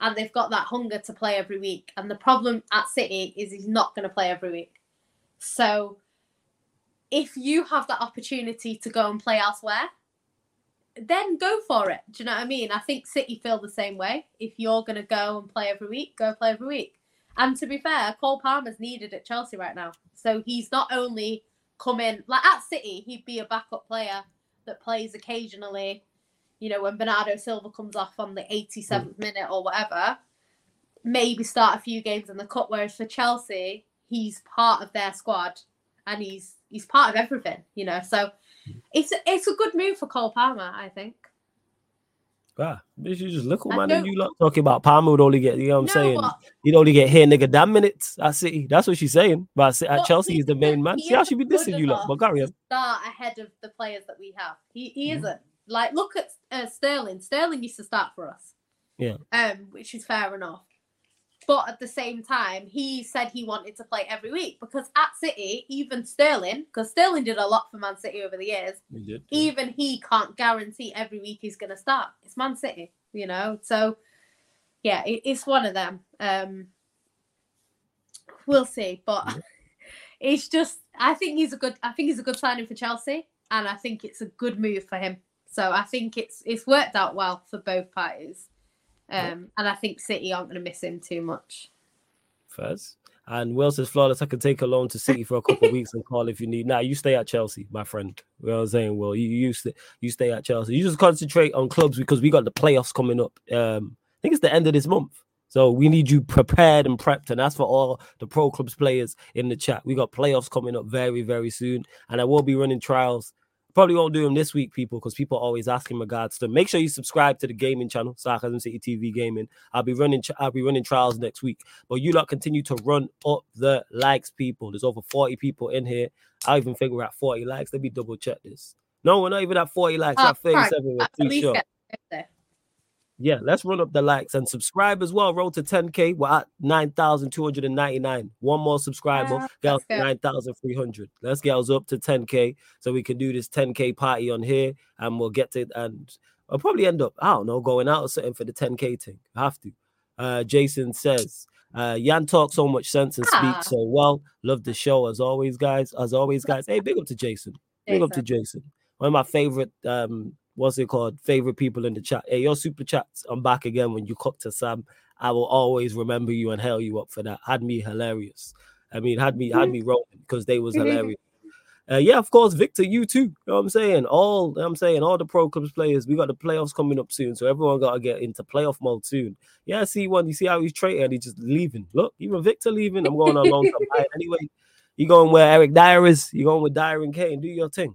and they've got that hunger to play every week. And the problem at City is he's not going to play every week. So if you have that opportunity to go and play elsewhere, then go for it. Do you know what I mean? I think City feel the same way. If you're going to go and play every week, go play every week. And to be fair, Cole Palmer's needed at Chelsea right now. So he's not only come in, like at City, he'd be a backup player that plays occasionally, you know, when Bernardo Silva comes off on the 87th mm. minute or whatever, maybe start a few games in the cup. Whereas for Chelsea, he's part of their squad and he's he's part of everything, you know. So it's it's a good move for Cole Palmer, I think. Ah, bitch, you just look I man and you lot talking about Palmer would only get, you know what I'm No, saying? but- He'd only get here, nigga, damn minutes at City. That's what she's saying. But at at Chelsea, he he's the main man. See how she be dissing you lot, enough but carry on. Start ahead of the players that we have. He he Mhm. isn't. Like look at uh, Sterling. Sterling used to start for us. Yeah. Um, which is fair enough. But at the same time, he said he wanted to play every week because at City, even Sterling, because Sterling did a lot for Man City over the years, He did. even he can't guarantee every week he's going to start. It's Man City, you know. So, yeah, it, it's one of them. Um, we'll see, but it's just I think he's a good. I think he's a good signing for Chelsea, and I think it's a good move for him. So I think it's it's worked out well for both parties, um, and I think City aren't going to miss him too much. Fez. And Will says, Flawless, I can take a loan to City for a couple of weeks and call if you need. Now you stay at Chelsea, my friend. You know what I'm saying? Well, you you stay, you stay at Chelsea. You just concentrate on clubs because we got the playoffs coming up. Um, I think it's the end of this month. So we need you prepared and prepped. And that's for all the pro clubs players in the chat. We got playoffs coming up very, very soon. And I will be running trials. Probably won't do them this week, people, because people always ask in regards to them. Make sure you subscribe to the gaming channel, Sarcasm City TV Gaming. I'll be running I'll be running trials next week. But you lot continue to run up the likes, people. There's over 40 people in here. I even think we're at 40 likes. Let me double check this. No, we're not even at 40 likes. Oh, at 37. We're too least short. get there. Yeah, let's run up the likes and subscribe as well. Roll to 10k. We're at 9,299. One more subscriber, Ah, get us that's to good. 9,300. Let's get us up to 10k so we can do this 10k party on here and we'll get to and I'll probably end up, I don't know, going out or something for the 10k thing. I have to. Uh, Jason says, uh, Jan talks so much sense and Ah. speaks so well. Love the show as always, guys. As always, guys. Hey, big up to Jason. Big up to Jason. One of my favorite, um, what's it called? Favorite people in the chat. Hey, your super chats. I'm back again when you cook to Sam. I will always remember you and hail you up for that. Had me hilarious. I mean, had me had me rolling because they was hilarious. Uh, yeah, of course, Victor, you too. You know what I'm saying? All I'm saying, all the pro clubs players, we got the playoffs coming up soon. So everyone gotta get into playoff mode soon. Yeah, see one, you see how he's trading and he's just leaving. Look, even Victor leaving. I'm going on long term anyway. You going where Eric Dier is, you going with Dier and Kane. Do your thing.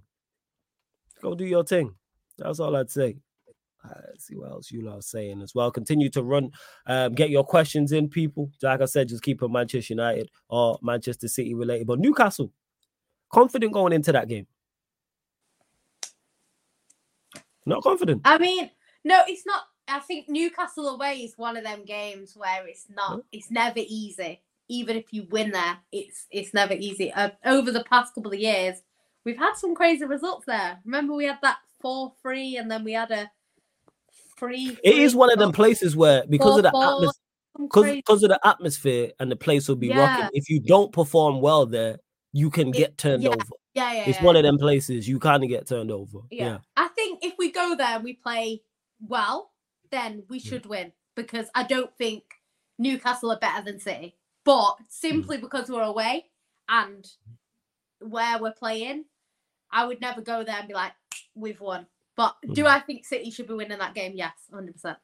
Go do your thing. That's all I'd say. Let's see what else you lot are saying as well. Continue to run, um, get your questions in, people. Like I said, just keep it Manchester United or Manchester City related. But Newcastle, confident going into that game. Not confident. I mean, no, it's not. I think Newcastle away is one of them games where it's not. It's never easy. Even if you win there, it's it's never easy. Uh, over the past couple of years, we've had some crazy results there. Remember, we had that four three, and then we had a three. It is one of them places where because of the atmosphere, because of the atmosphere and the place will be Yeah. rocking. If you don't perform well there, you can It- get turned yeah, over. Yeah, yeah. It's yeah. one of them places you kind of get turned over. Yeah. Yeah. I think if we go there and we play well, then we should win because I don't think Newcastle are better than City. But Mm. simply because we're away and where we're playing, I would never go there and be like, we've won. But do Mhm. I think City should be winning that game? Yes, 100%.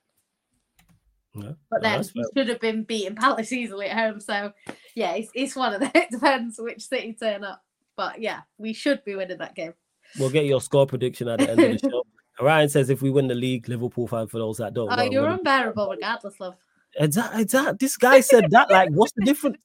Yeah. But then should have been beating Palace easily at home. So, yeah, it's, it's one of them. It depends which City turn up. But yeah, we should be winning that game. We'll get your score prediction at the end of the show. Ryan says if we win the league, Liverpool fan for those that don't Oh, know. you're unbearable regardless, love. Exactly, exactly. This guy said that. Like, what's the difference?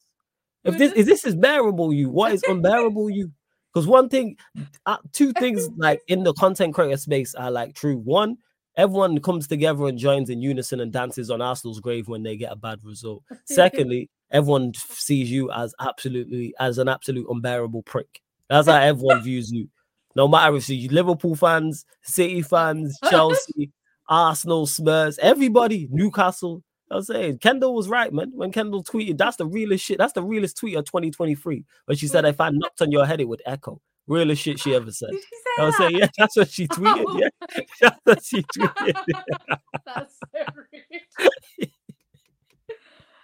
If this is this is bearable, you what is unbearable, you? Because one thing, uh, two things like in the content creator space are like true. One, everyone comes together and joins in unison and dances on Arsenal's grave when they get a bad result. Secondly, everyone sees you as absolutely as an absolute unbearable prick. That's how everyone views you. No matter if you Liverpool fans, City fans, Chelsea, Arsenal, Spurs, everybody, Newcastle. I was saying Kendall was right, man. When Kendall tweeted, that's the realest shit. That's the realest tweet of 2023. When she said, "If I knocked on your head, it would echo." Realest shit she ever said. She say I was that? saying, yeah, oh that's what she tweeted. Oh Yeah, that's what she tweeted. That's so rude.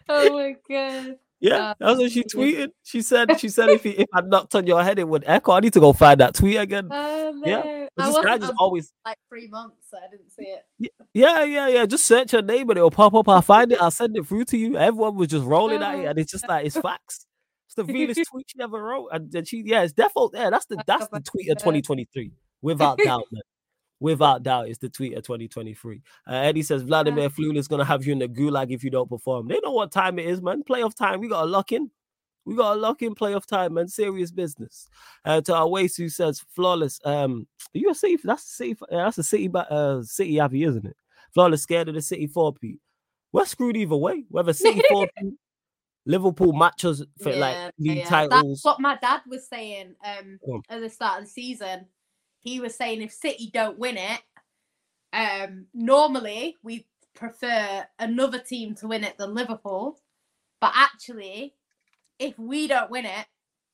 oh my god. Yeah, Uh, that's what she tweeted. She said, she said, if, he, if I knocked on your head, it would echo. I need to go find that tweet again. Oh, no. Yeah, I this guy just always, like three months, so I didn't see it. yeah, yeah, yeah. Just search her name and it'll pop up. I'll find it. I'll send it through to you. Everyone was just rolling at it, Oh. and it's just like it's facts. It's the realest tweet she ever wrote, and then she, yeah, it's default. Yeah, that's the that's the tweet of 2023, without doubt, man. Without doubt, it's the tweet of 2023. Uh, Eddie says Vladimir Flula is gonna have you in the gulag if you don't perform. They know what time it is, man. Playoff time. We got to lock in. We got to lock in playoff time, man. Serious business. Uh, to our waist who says flawless. Um, are you a city? That's a city. that's a city. Uh, city happy, isn't it? Flawless scared of the city four P. We're screwed either way. Whether City four P, Liverpool matches for yeah, like league yeah. titles. That's what my dad was saying. Um, at the start of the season, he was saying if City don't win it, um, normally we prefer another team to win it than Liverpool, but actually if we don't win it,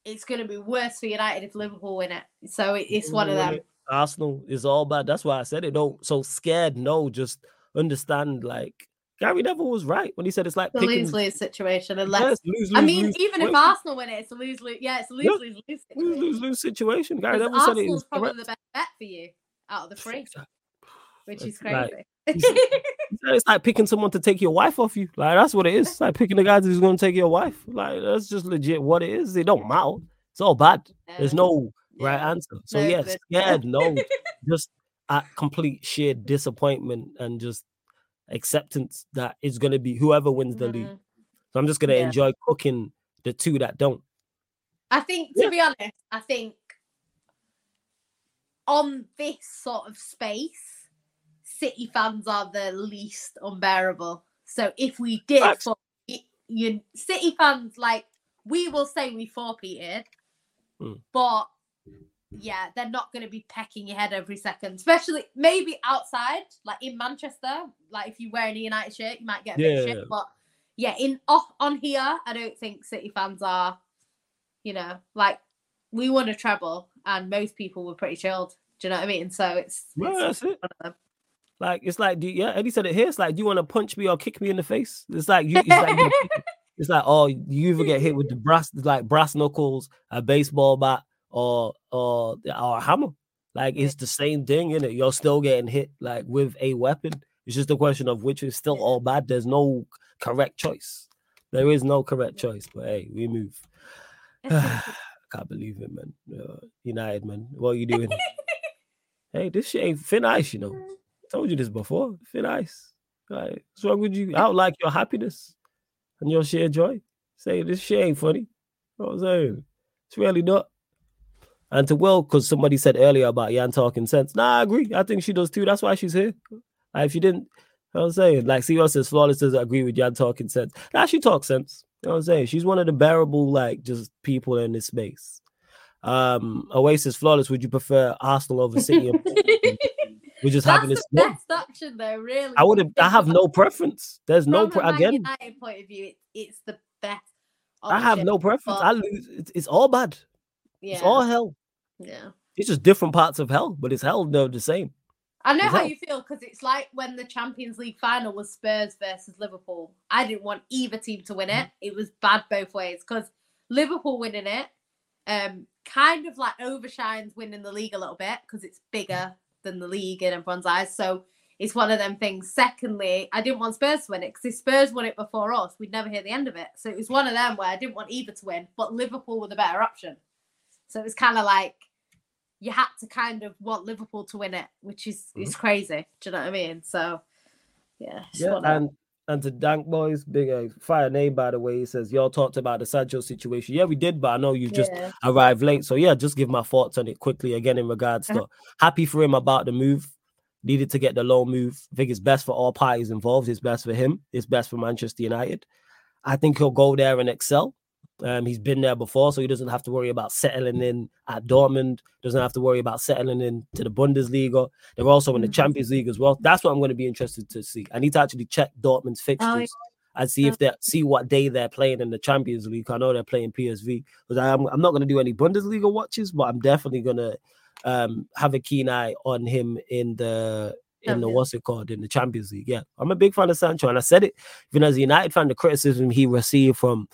it's going to be worse for United if Liverpool win it. So it's one of them. Arsenal is all bad. That's why I said it. Don't so scared. No, just understand. Like Gary Neville was right when he said it's like a lose lose situation. Unless yeah, lose, lose, I mean, lose, even if Arsenal win it, it's a lose lose. Yeah, it's a lose yeah. lose lose situation. Lose lose situation. Gary Neville Arsenal's said it. Arsenal's probably correct. the best bet for you out of the three, which is crazy. Like, it's like picking someone to take your wife off you. Like that's what it is. It's like picking the guy who's going to take your wife. Like that's just legit what it is. It don't matter. It's all bad. There's no yeah. right answer. So no, yes, scared, no, just at complete sheer disappointment and just acceptance that it's going to be whoever wins the mm-hmm. league. So I'm just going to yeah. enjoy cooking the two that don't. I think, to yeah. be honest, I think on this sort of space, City fans are the least unbearable. So if we did, for, you City fans like we will say we forfeited, mm. but yeah, they're not going to be pecking your head every second, especially maybe outside, like in Manchester. Like if you wear a United shirt, you might get a yeah, bit shit. But yeah, in off on here, I don't think City fans are, you know, like we won a treble and most people were pretty chilled. Do you know what I mean? So it's, it's that's it. Like it's like, do you, yeah, Eddie said it here. It's like, do you want to punch me or kick me in the face? It's like you. It's like, it's like oh, you either get hit with the brass, like brass knuckles, a baseball bat, or or or a hammer. Like it's the same thing, in it. You're still getting hit like with a weapon. It's just a question of which is still all bad. There's no correct choice. There is no correct choice. But hey, we move. I can't believe it, man. Uh, United, man. What are you doing? hey, this shit ain't thin ice, you know told you this before. Fit ice. Like, what's wrong with you? I would like your happiness and your shared joy. Say this shit ain't funny. You know what I'm saying? It's really not. And to Will, because somebody said earlier about Yan talking sense. Nah, I agree. I think she does too. That's why she's here. Like, if she didn't, you know what I'm saying? Like, see what says flawless doesn't agree with Yan talking sense. Nah, she talks sense. You know what I'm saying? She's one of the bearable, like, just people in this space. Um, Oasis flawless. Would you prefer Arsenal over City? We're just That's having this. The best option, though. Really, I would have. I have no preference. There's From no pre- again. United point of view, it, it's the best. I have no preference. But... I lose. It's, it's, all bad. Yeah. It's all hell. Yeah. It's just different parts of hell, but it's hell. No, the same. I know it's how hell. you feel because it's like when the Champions League final was Spurs versus Liverpool. I didn't want either team to win it. Mm-hmm. It was bad both ways because Liverpool winning it, um, kind of like overshines winning the league a little bit because it's bigger than the league in everyone's eyes. So it's one of them things. Secondly, I didn't want Spurs to win it because if Spurs won it before us, we'd never hear the end of it. So it was one of them where I didn't want either to win, but Liverpool were the better option. So it was kind of like you had to kind of want Liverpool to win it, which is mm-hmm. is crazy. Do you know what I mean? So yeah, yeah, and and to Dank Boys, big uh, fire name by the way. He says y'all talked about the Sancho situation. Yeah, we did, but I know you just yeah. arrived late. So yeah, just give my thoughts on it quickly again in regards to happy for him about the move. Needed to get the low move. I think it's best for all parties involved. It's best for him. It's best for Manchester United. I think he'll go there and excel. Um, he's been there before, so he doesn't have to worry about settling in at Dortmund. Doesn't have to worry about settling in to the Bundesliga. They're also in the mm-hmm. Champions League as well. That's what I'm going to be interested to see. I need to actually check Dortmund's fixtures. Oh. And see if they see what day they're playing in the Champions League. I know they're playing PSV, but I'm, I'm not going to do any Bundesliga watches, but I'm definitely going to um, have a keen eye on him in the in the what's it called in the Champions League. Yeah, I'm a big fan of Sancho, and I said it even as a United fan. The criticism he received from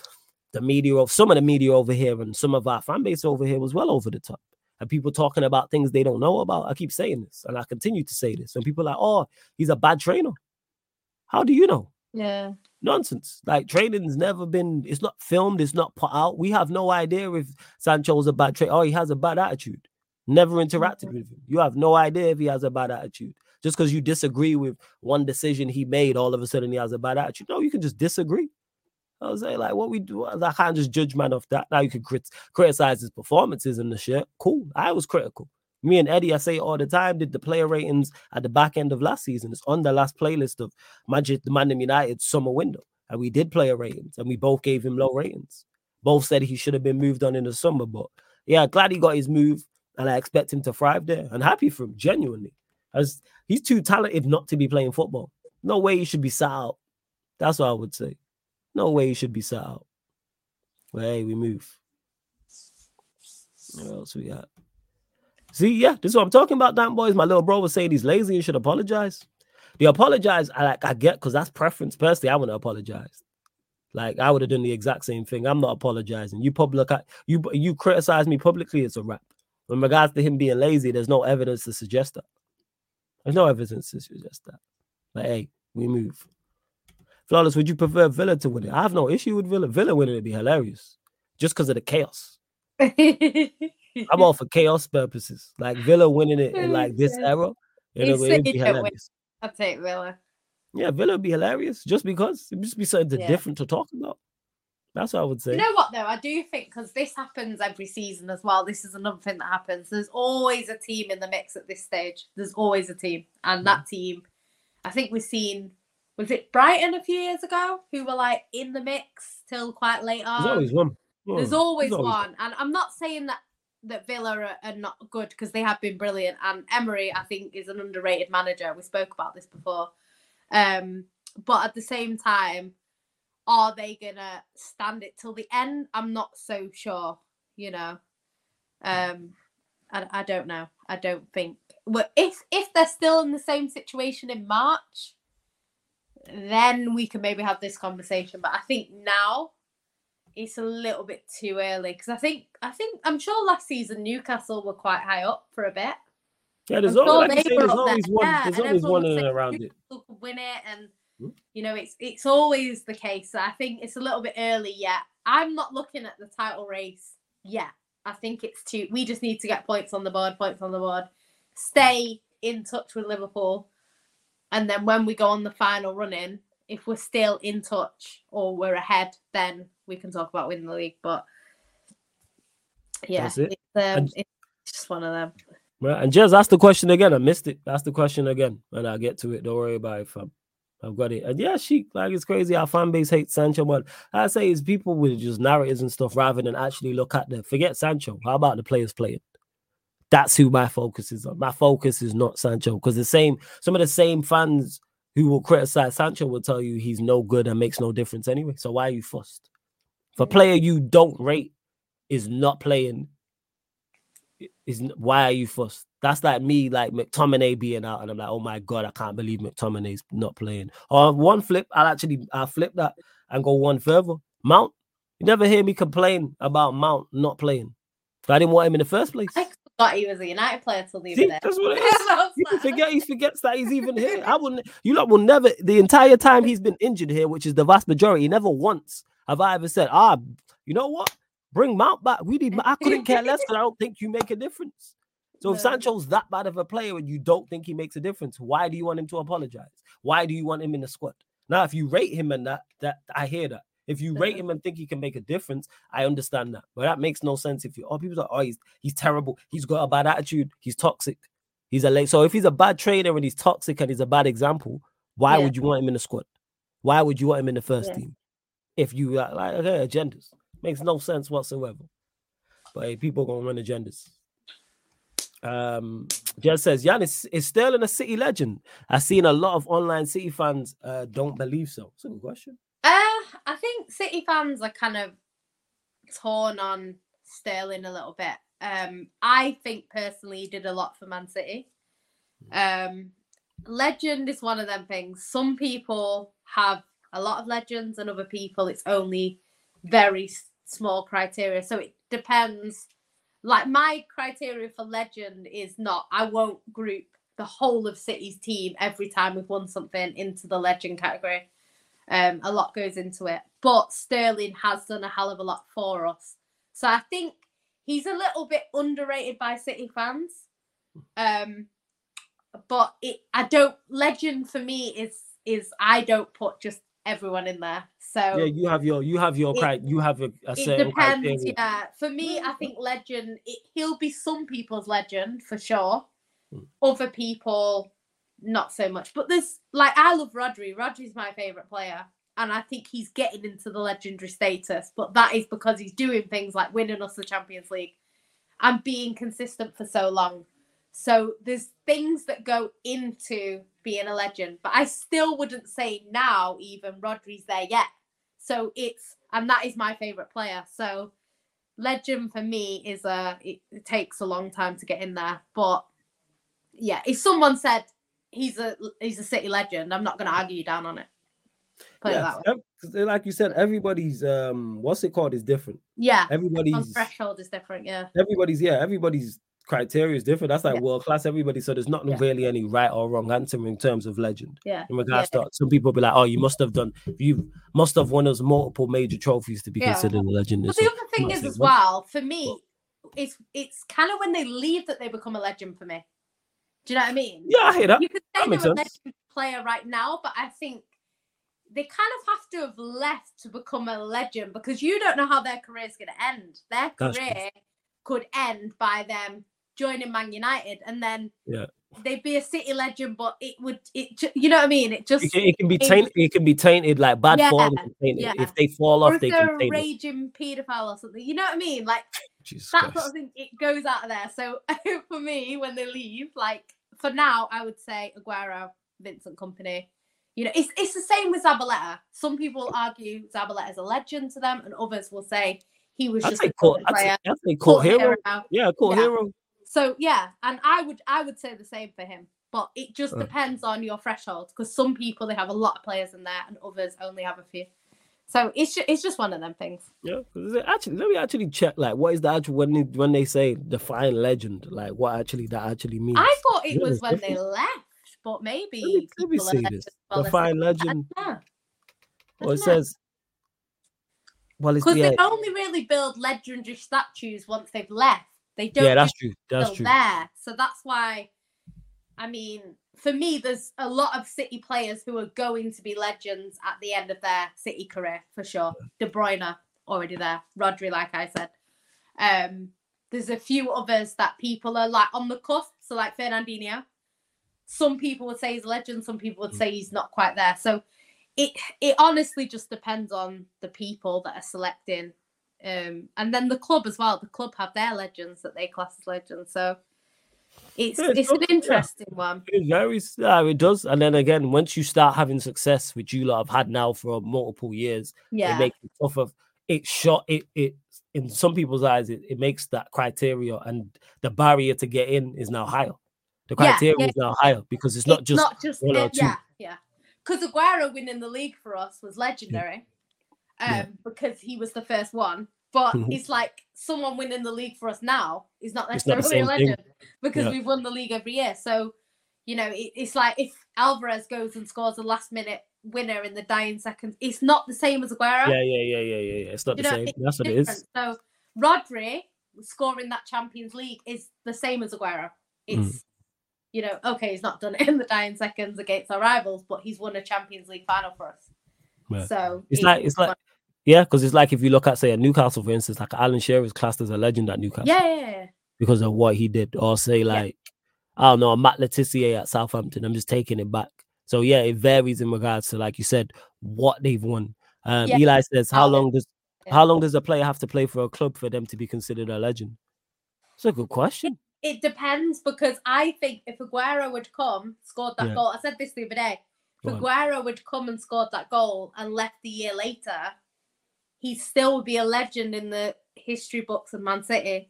the media of some of the media over here and some of our fan base over here was well over the top. And people talking about things they don't know about. I keep saying this and I continue to say this. And people are like, oh, he's a bad trainer. How do you know? Yeah. Nonsense. Like training's never been, it's not filmed, it's not put out. We have no idea if Sancho's a bad trainer. Oh, he has a bad attitude. Never interacted mm-hmm. with him. You have no idea if he has a bad attitude. Just because you disagree with one decision he made, all of a sudden he has a bad attitude. No, you can just disagree. I was like, like what we do, I can't just judge man off that. Now you can crit- criticize his performances and the shit. Cool. I was critical. Me and Eddie, I say all the time, did the player ratings at the back end of last season. It's on the last playlist of Magic the Man United summer window. And we did player ratings and we both gave him low ratings. Both said he should have been moved on in the summer. But yeah, glad he got his move and I expect him to thrive there. And happy for him, genuinely. As he's too talented not to be playing football. No way he should be sat out. That's what I would say. No way he should be sat out. But hey, we move. What else we got? See, yeah, this is what I'm talking about, damn boys. My little bro was saying he's lazy and should apologize. The apologize, I like I get because that's preference. Personally, I want to apologize. Like I would have done the exact same thing. I'm not apologizing. You public you you criticize me publicly, it's a wrap. In regards to him being lazy, there's no evidence to suggest that. There's no evidence to suggest that. But hey, we move. Flawless, would you prefer Villa to win it? I have no issue with Villa. Villa winning would be hilarious. Just because of the chaos. I'm all for chaos purposes. Like Villa winning it in like this era. You know, it'd be hilarious. I'll take Villa. Yeah, Villa would be hilarious just because it'd just be something yeah. different to talk about. That's what I would say. You know what though? I do think because this happens every season as well. This is another thing that happens. There's always a team in the mix at this stage. There's always a team, and that team, I think we've seen. Was it Brighton a few years ago who were like in the mix till quite late on? There's always one. There's always, always one, and I'm not saying that that Villa are, are not good because they have been brilliant, and Emery I think is an underrated manager. We spoke about this before, um, but at the same time are they gonna stand it till the end? I'm not so sure. You know, um, I, I don't know. I don't think. Well, if if they're still in the same situation in March, then we can maybe have this conversation. But I think now it's a little bit too early because I think I think I'm sure last season Newcastle were quite high up for a bit. Yeah, there's, always, like say, there's always one. Yeah, there's always one around it. Could Win it and Hmm? You know, it's it's always the case. So I think it's a little bit early yet. I'm not looking at the title race yet. I think it's too. We just need to get points on the board, points on the board, stay in touch with Liverpool, and then when we go on the final running, if we're still in touch or we're ahead, then we can talk about winning the league. But yeah, it. it's, um, it's just one of them. Right, and just ask the question again. I missed it. Ask the question again, and I'll get to it. Don't worry about it, fam. I've got it. And yeah, she like it's crazy. Our fan base hates Sancho, but I say it's people with just narratives and stuff rather than actually look at the forget Sancho. How about the players playing? That's who my focus is on. My focus is not Sancho because the same some of the same fans who will criticize Sancho will tell you he's no good and makes no difference anyway. So why are you fussed? If a player you don't rate is not playing, is why are you fussed? That's like me, like McTominay being out, and I'm like, oh my god, I can't believe McTominay's not playing. Or one flip, I'll actually I'll flip that and go one further. Mount, you never hear me complain about Mount not playing. I didn't want him in the first place. I thought he was a United player till the other day. That's what it is. you forget he forgets that he's even here. I wouldn't. You lot will never. The entire time he's been injured here, which is the vast majority, never once have I ever said, ah, you know what? Bring Mount back. We need. I couldn't care less because I don't think you make a difference. So if Sancho's that bad of a player and you don't think he makes a difference, why do you want him to apologize? Why do you want him in the squad? Now, if you rate him and that, that I hear that. If you rate him and think he can make a difference, I understand that. But that makes no sense if you oh people are oh he's he's terrible, he's got a bad attitude, he's toxic, he's a late. So if he's a bad trainer and he's toxic and he's a bad example, why yeah. would you want him in the squad? Why would you want him in the first yeah. team? If you uh, like okay, agendas makes no sense whatsoever. But hey, people gonna run agendas. Um, Jez says Giannis is Sterling a City legend. I've seen a lot of online City fans uh, don't believe so. It's a good question. I think City fans are kind of torn on Sterling a little bit. Um, I think personally he did a lot for Man City. Um, legend is one of them things. Some people have a lot of legends, and other people it's only very small criteria. So it depends like my criteria for legend is not I won't group the whole of City's team every time we've won something into the legend category. Um, a lot goes into it, but Sterling has done a hell of a lot for us. So I think he's a little bit underrated by City fans. Um, but it, I don't. Legend for me is is I don't put just everyone in there. So yeah, you have your you have your It- you have a, a it certain depends. criteria. Yeah, for me, I think legend. It, he'll be some people's legend for sure. Mm. Other people, not so much. But there's like I love Rodri. Rodri's my favorite player, and I think he's getting into the legendary status. But that is because he's doing things like winning us the Champions League and being consistent for so long. So there's things that go into being a legend, but I still wouldn't say now even Rodri's there yet. So it's and that is my favorite player. So legend for me is a it, it takes a long time to get in there, but yeah, if someone said he's a he's a city legend, I'm not going to argue you down on it. Put Yeah, that way. ev- 'cause like you said, everybody's um, what's it called is different. Yeah, Everybody's threshold is different. Yeah, everybody's yeah, everybody's criteria is different. That's like Yeah. world class. Everybody, so there's not Yeah. really any right or wrong answer in terms of legend. yeah, In regards to some people be like, oh, you must have done, you must have won us multiple major trophies to be Yeah. considered a legend. But the other thing is as well for me, it's it's kind of when they leave that they become a legend for me. Do you know what I mean? yeah, I hear that. you could say makes they're a legend player right now, but I think they kind of have to have left to become a legend because you don't know how their career is going to end. Their That's career could end by them joining Man United, and then Yeah. they'd be a City legend. But it would, it you know what I mean? It just It can, it can be tainted. It can be tainted like bad Yeah, form. yeah. If they fall or off, if they they're can a raging paedophile or something. You know what I mean? Like Jesus that Christ. sort of thing it goes out of there so for me when they leave like for now i would say aguero vincent Kompany you know it's, it's the same with zabaleta some people argue Zabaleta is a legend to them and others will say he was I'd just a court. cult I'd say, player I'd say court cult hero. hero. Yeah, court Yeah. hero. so yeah and i would i would say the same for him but it just Uh. depends on your threshold because some people they have a lot of players in there and others only have a few so it's just, it's just one of them things Yeah, actually, let me actually check. Like, what is the actual when they, when they say define legend? Like, what actually that actually means? i thought it Yeah, was when they left but maybe Let me, let me see this. Define legend. don't know. I Or it know. says, well, it's Because yeah, they only really build legendary statues once they've left. They don't yeah, that's true. That's true. there. So that's why, I mean, for me, there's a lot of City players who are going to be legends at the end of their City career for sure. De Bruyne already there. Rodri, like I said. Um, there's a few others that people are like on the cusp. So like Fernandinho. Some people would say he's a legend. Some people would Mm. say he's not quite there. So it it honestly just depends on the people that are selecting. Um, and then the club as well. The club have their legends that they class as legends. So it's Yeah, it's an yeah. interesting one. It varies. Yeah, it does. And then again, once you start having success, which you lot have had now for multiple years, it Yeah. makes it tough of it shot it it in some people's eyes it, it makes that criteria and the barrier to get in is now higher the criteria yeah. is now higher because it's not It's just not just one or two. yeah, yeah. Because Aguero winning the league for us was legendary, um, because he was the first one. But Mhm. it's like someone winning the league for us now is not It's not necessarily a thing. legend because Yeah. we've won the league every year. So, you know, it, it's like if Alvarez goes and scores a last minute winner in the dying seconds, it's not the same as Aguero. yeah yeah yeah yeah yeah yeah it's not You the know, same that's what it is So Rodri scoring that Champions League is the same as Aguero. Mm. It's you know, okay, he's not done it in the dying seconds against our rivals, but he's won a Champions League final for us. Yeah. So it's like it's like yeah because it's like if you look at say a newcastle for instance like alan shearer is classed as a legend at newcastle. Yeah, yeah, yeah. because of what he did or say like i don't know matt Le Tissier at southampton i'm just taking it back. So yeah it varies in regards to like you said what they've won. Um eli says how long does how long does a player have to play for a club for them to be considered a legend? It's a good question. It depends because I think if Aguero would come, scored that goal, I said this the other day. If Aguero would come and scored that goal and left the year later, he still would be a legend in the history books of Man City.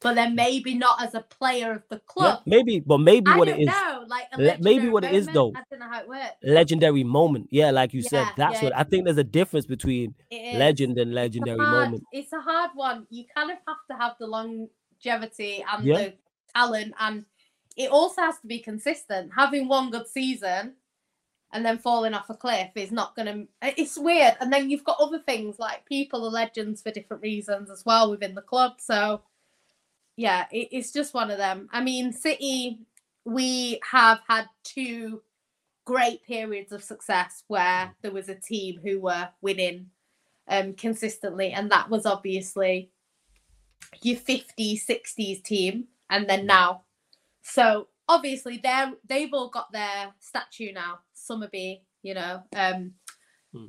But then maybe not as a player of the Yeah, club. maybe but maybe I what it is know. Like Le- maybe what it is, though, I don't know how it works. legendary moment yeah like you said that's yeah, what i think there's a difference between legend and It's legendary hard- moment It's a hard one. You kind of have to have the longevity and Yeah. the talent, and it also has to be consistent. Having one good season and then falling off a cliff is not going to. It's weird. And then you've got other things like people are legends for different reasons as well within the club. So yeah, it, it's just one of them. I mean, City, we have had two great periods of success where there was a team who were winning um, consistently, and that was obviously your 50s, 60s team, and then now. So obviously they're they've all got their statue now. Summerbee, you know. Um hmm.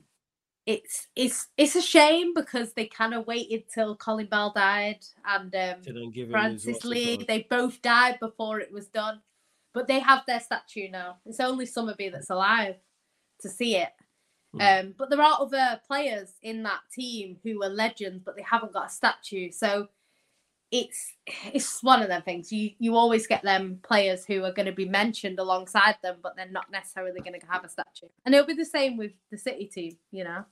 it's it's it's a shame because they kind of waited till Colin Bell died and um Francis Lee. They both died before it was done. But they have their statue now. It's only Summerbee that's alive to see it. Hmm. Um, but there are other players in that team who are legends, but they haven't got a statue. So it's it's one of them things. You you always get them players who are going to be mentioned alongside them, but they're not necessarily going to have a statue. And it'll be the same with the City team, you know.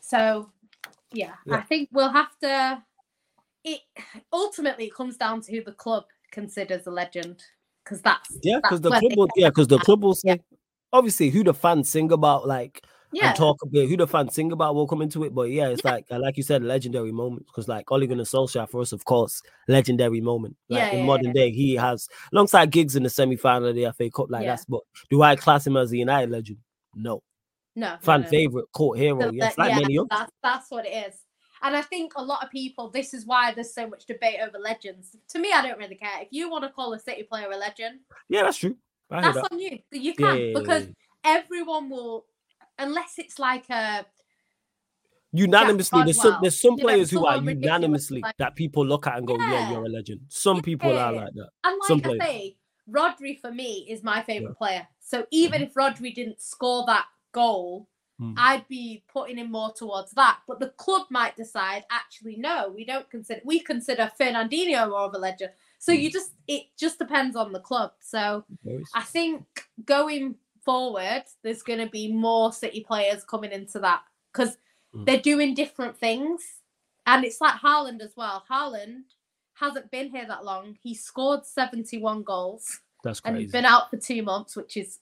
So yeah, yeah. I think we'll have to. It ultimately it comes down to who the club considers a legend, because that's yeah, because the club will, yeah, because the club will say yeah. obviously who the fans sing about, like yeah. and talk a bit who the fans sing about. We'll come into it, but yeah, it's yeah. like like you said, legendary moment because like Ole Gunnar Solskjaer for us, of course, legendary moment. Like yeah, in yeah, modern day, he has alongside Giggs in the semi final of the FA Cup. Like that's but do I class him as a United legend? No. No. Fan no, no. favorite, court hero. So yes, like many others. That's, that's what it is. And I think a lot of people, this is why there's so much debate over legends. To me, I don't really care. If you want to call a City player a legend, yeah, that's true. that's that. on you. You can because everyone will unless it's like a unanimously there's some there's some players who are unanimously like, that people look at and go, yeah, yeah you're a legend. Some yeah. people are like that. And like some I players. say, Rodri for me is my favorite yeah. player. So even mm-hmm. if Rodri didn't score that goal, mm. I'd be putting him more towards that. But the club might decide, actually, no, we don't consider we consider Fernandinho more of a legend. So mm. you just it just depends on the club. So I think going forward, there's going to be more City players coming into that because mm. they're doing different things. And it's like Haaland as well. Haaland hasn't been here that long. He scored 71 goals. That's crazy. And he's been out for two months, which is,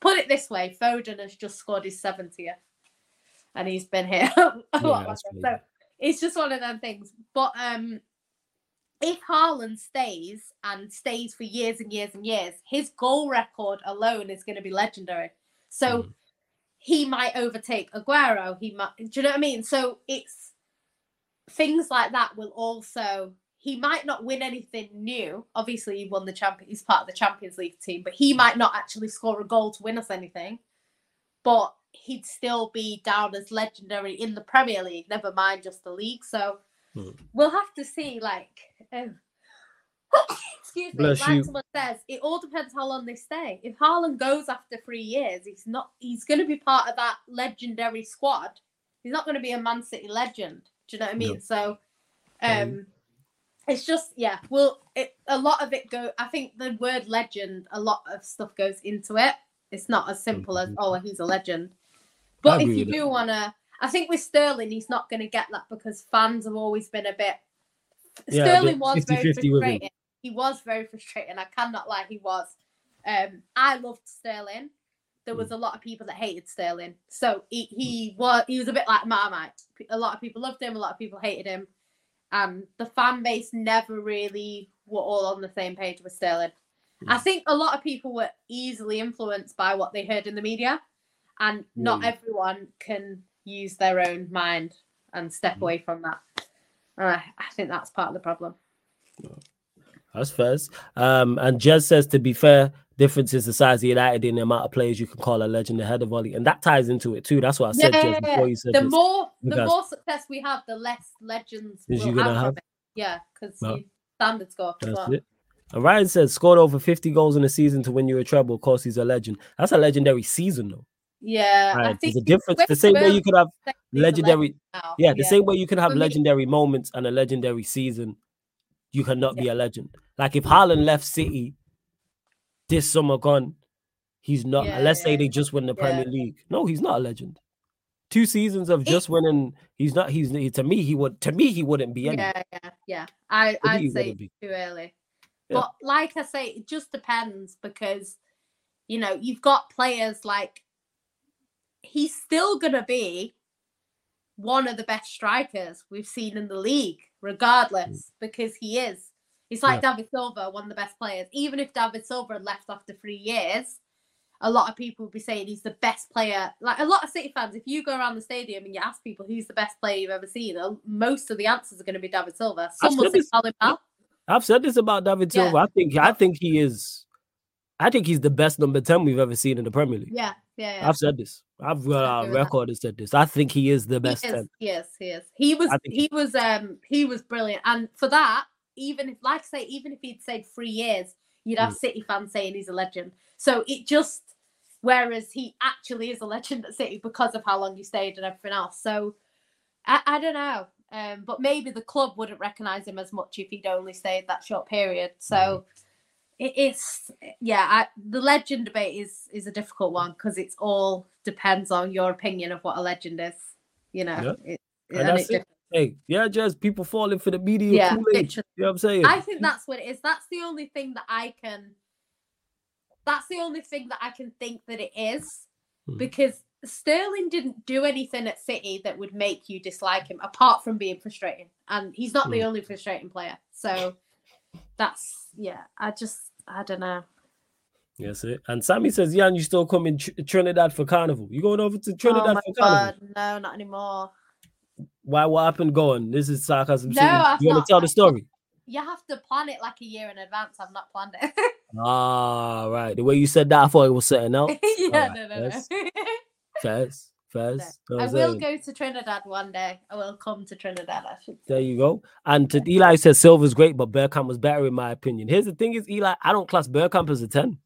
put it this way, Foden has just scored his 70th. And he's been here a yeah, So it's just one of them things. But um, if Haaland stays and stays for years and years and years, his goal record alone is going to be legendary. So mm. he might overtake Aguero. He might, do you know what I mean? So it's things like that will also. He might not win anything new. Obviously, he won the champion. He's part of the Champions League team, but he might not actually score a goal to win us anything. But he'd still be down as legendary in the Premier League. Never mind just the league. So Hmm. We'll have to see. Like, um, excuse me. Bless like you. someone says, it all depends how long they stay. If Haaland goes after three years, he's not. He's going to be part of that legendary squad. He's not going to be a Man City legend. Do you know what I mean? No. So, um, it's just yeah. Well, it a lot of it go. I think the word legend, a lot of stuff goes into it. It's not as simple as mm-hmm. oh, he's a legend. But if you do want to I think with Sterling, he's not going to get that because fans have always been a bit. Yeah, Sterling was very frustrating. He was very frustrating. I cannot lie, he was. Um, I loved Sterling. There was mm. a lot of people that hated Sterling, so he, he was he was a bit like Marmite. A lot of people loved him, a lot of people hated him, and the fan base never really were all on the same page with Sterling. Mm. I think a lot of people were easily influenced by what they heard in the media, and not mm. everyone can use their own mind and step mm. away from that. Uh, I think that's part of the problem. That's fair. Um, and Jez says, to be fair, difference is the size of United in the amount of players you can call a legend ahead of Ollie, and that ties into it too. That's what I said, yeah, Jez, before you said the this. more the more success we have, the less legends we'll you gonna have. have? Yeah, because well, standards go up as well. It. And Ryan says scored over 50 goals in a season to win you a treble. Of course, he's a legend. That's a legendary season, though. Yeah, right. There's a difference. The same way you could have legendary, yeah, the yeah. same way you can have legendary moments and a legendary season, you cannot yeah. be a legend. Like if Haaland left City this summer gone, he's not. Yeah, let's say they just win the Premier League. No, he's not a legend. Two seasons of just winning, he's not. He's he, to me. He would to me. He wouldn't be any. Yeah, yeah, yeah. I I'd say too early. But like I say, it just depends because you know you've got players like he's still going to be one of the best strikers we've seen in the league, regardless, mm. because he is. It's like yeah. David Silva, one of the best players. Even if David Silva had left after three years, a lot of people would be saying he's the best player. Like a lot of City fans, if you go around the stadium and you ask people who's the best player you've ever seen, most of the answers are going to be David Silva. Some will say Colin Bell. I've said this about David Silva. Yeah. I think I think he is. I think he's the best number ten we've ever seen in the Premier League. Yeah, yeah. yeah. I've said this. I've got a record and said this. I think he is the best. He is. 10. He is. He is. He was. He was. Um. He was brilliant. And for that, even if, like I say, even if he'd said three years, you'd have mm. City fans saying he's a legend. So it just. Whereas he actually is a legend at City because of how long he stayed and everything else. So I, I don't know. Um, but maybe the club wouldn't recognise him as much if he'd only stayed that short period. So mm. It is, yeah. I, the legend debate is is a difficult one because it's all depends on your opinion of what a legend is. You know, yeah. it, and and it Hey, yeah, just people falling for the media. Yeah, you know what I'm saying? I think that's what it is. That's the only thing that I can. That's the only thing that I can think that it is, hmm. because Sterling didn't do anything at City that would make you dislike him, apart from being frustrating. And he's not the hmm. only frustrating player. So that's yeah. I just I don't know. Yes, it. And Sammy says, "Yeah, and you still coming Tr- Trinidad for Carnival? You going over to Trinidad oh for Carnival? No, not anymore. Why? What happened? Going? This is sarcasm. No, you want to tell the story? You have to plan it like a year in advance. I've not planned it. ah, right. The way you said that, I thought it was setting out. yeah, right. no, no, no. Fast, No. I will go to Trinidad one day. I will come to Trinidad. I should. There you go. And to Eli says Silva's great, but Bergkamp was better in my opinion. Here's the thing: is Eli, I don't class Bergkamp as a ten.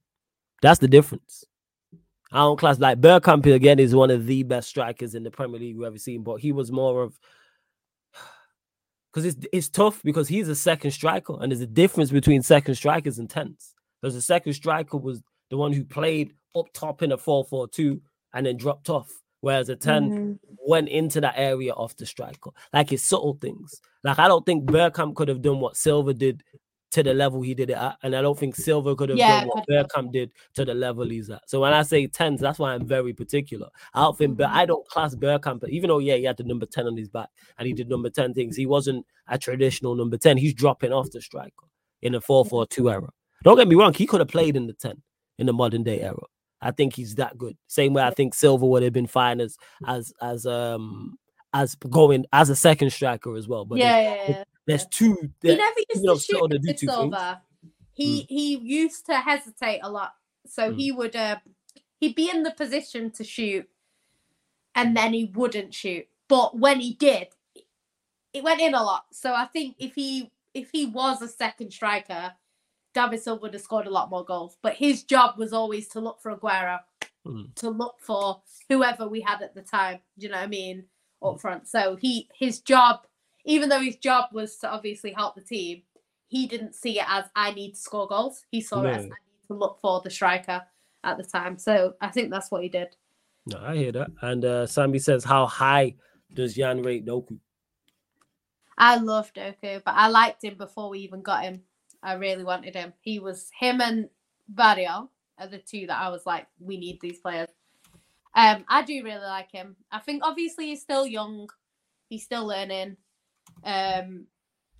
That's the difference. I don't class like Bergkamp again is one of the best strikers in the Premier League we've ever seen, but he was more of because it's it's tough because he's a second striker, and there's a difference between second strikers and tens. Because the second striker was the one who played up top in a 4-4-2 and then dropped off. Whereas a 10 mm-hmm. went into that area of the striker. Like it's subtle things. Like I don't think Bergkamp could have done what Silva did to the level he did it at. And I don't think Silva could have yeah, done what Bergkamp did to the level he's at. So when I say tens, that's why I'm very particular. I don't think, but I don't class Bergkamp, even though, yeah, he had the number 10 on his back and he did number 10 things, he wasn't a traditional number 10. He's dropping off the striker in a 4 4 2 era. Don't get me wrong, he could have played in the 10 in the modern day era. I think he's that good. Same way I think Silva would have been fine as as as um as going as a second striker as well. But yeah, yeah, yeah. There's two. He never used to shoot to do Silva. He mm. he used to hesitate a lot, so mm. he would uh, he'd be in the position to shoot, and then he wouldn't shoot. But when he did, it went in a lot. So I think if he if he was a second striker, David Silva would have scored a lot more goals. But his job was always to look for Aguero, mm. to look for whoever we had at the time. You know what I mean? Up hmm. front. So he his job even though his job was to obviously help the team, he didn't see it as I need to score goals. He saw no. it as I need to look for the striker at the time. So I think that's what he did. No, I hear that. And uh, Sammy says, How high does Jan rate Doku? I love Doku, but I liked him before we even got him. I really wanted him. He was him and Barrio are the two that I was like, we need these players. Um, I do really like him. I think obviously he's still young, he's still learning. Um,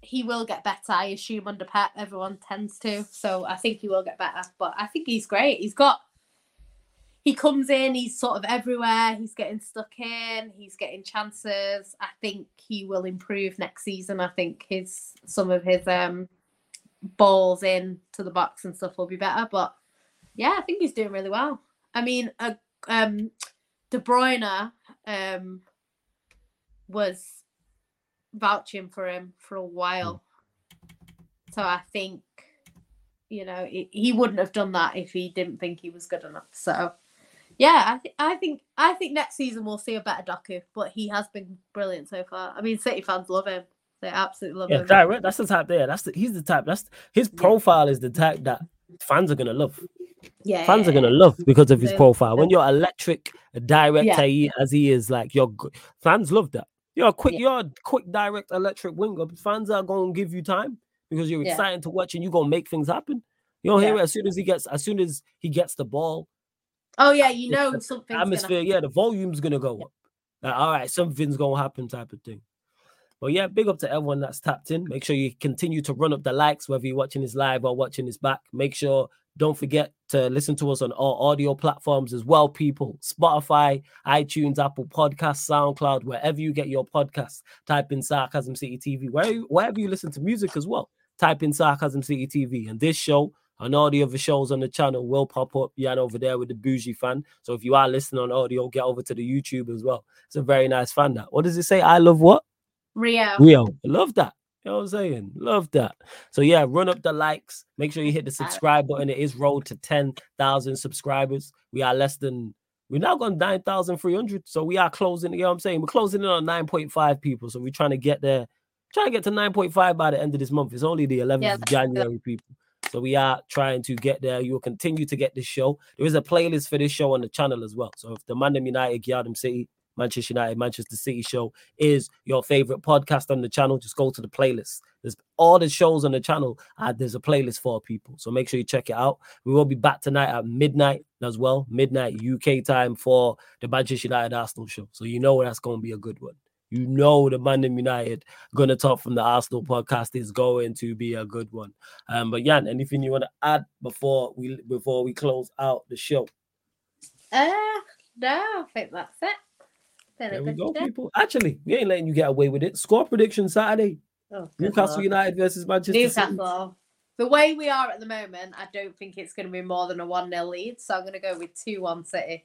he will get better, I assume, under Pep. Everyone tends to. So I think he will get better. But I think he's great. He's got, he comes in, he's sort of everywhere. He's getting stuck in, he's getting chances. I think he will improve next season. I think his, some of his um balls in to the box and stuff will be better. But yeah, I think he's doing really well. I mean, uh, um, De Bruyne um, was vouching for him for a while. Mm. So I think, you know, he, he wouldn't have done that if he didn't think he was good enough. So, yeah, I, th- I think I think next season we'll see a better Doku, but he has been brilliant so far. I mean, City fans love him; they absolutely love yeah, him. Direct, that's the type there. That's the, he's the type. That's his profile is the type that fans are gonna love. Yeah, fans yeah, are gonna love because of his profile. When you're electric, direct as he is, like your fans love that. You're a quick, you're a quick, direct electric winger. Fans are gonna give you time because you're excited to watch and you're gonna make things happen. You don't hear it as soon as he gets as soon as he gets the ball. Oh yeah, you know something. Atmosphere, yeah, the volume's gonna go up. Like, all right, something's gonna happen, type of thing. But yeah, big up to everyone that's tapped in. Make sure you continue to run up the likes, whether you're watching this live or watching this back. Make sure don't forget to listen to us on all audio platforms as well, people. Spotify, iTunes, Apple Podcasts, SoundCloud, wherever you get your podcasts. Type in Sarcasm City TV, where, wherever you listen to music as well. Type in Sarcasm City TV. And this show and all the other shows on the channel will pop up. Yan over there with the bougie fan. So if you are listening on audio, get over to the YouTube as well. It's a very nice fan. That what does it say? I love what? Rio. Rio. Love that. You know what I'm saying? Love that. So yeah, run up the likes. Make sure you hit the uh, subscribe button. It is road to 10,000 subscribers. We are less than we're now gone 9,300. So we are closing, you know what I'm saying? We're closing in on 9.5 people. So we're trying to get there, trying to get to 9.5 by the end of this month. It's only the 11th yeah, of January, good. people. So we are trying to get there. You will continue to get this show. There is a playlist for this show on the channel as well. So if the Mandem United, Giardam City, Manchester United, Manchester City show is your favorite podcast on the channel, just go to the playlist. There's all the shows on the channel. Uh, there's a playlist for people. So make sure you check it out. We will be back tonight at midnight as well, midnight UK time for the Manchester United Arsenal show. So you know that's going to be a good one. You know the Mandem United gonna talk from the Arsenal podcast is going to be a good one. Um, but Yan, anything you want to add before we before we close out the show? Uh no, I think that's it. There we go, people. Actually, we ain't letting you get away with it. Score prediction Saturday. Oh, Newcastle Lord. United versus Manchester Newcastle. City. The way we are at the moment, I don't think it's going to be more than a 1 0 lead. So I'm going to go with 2 1 City.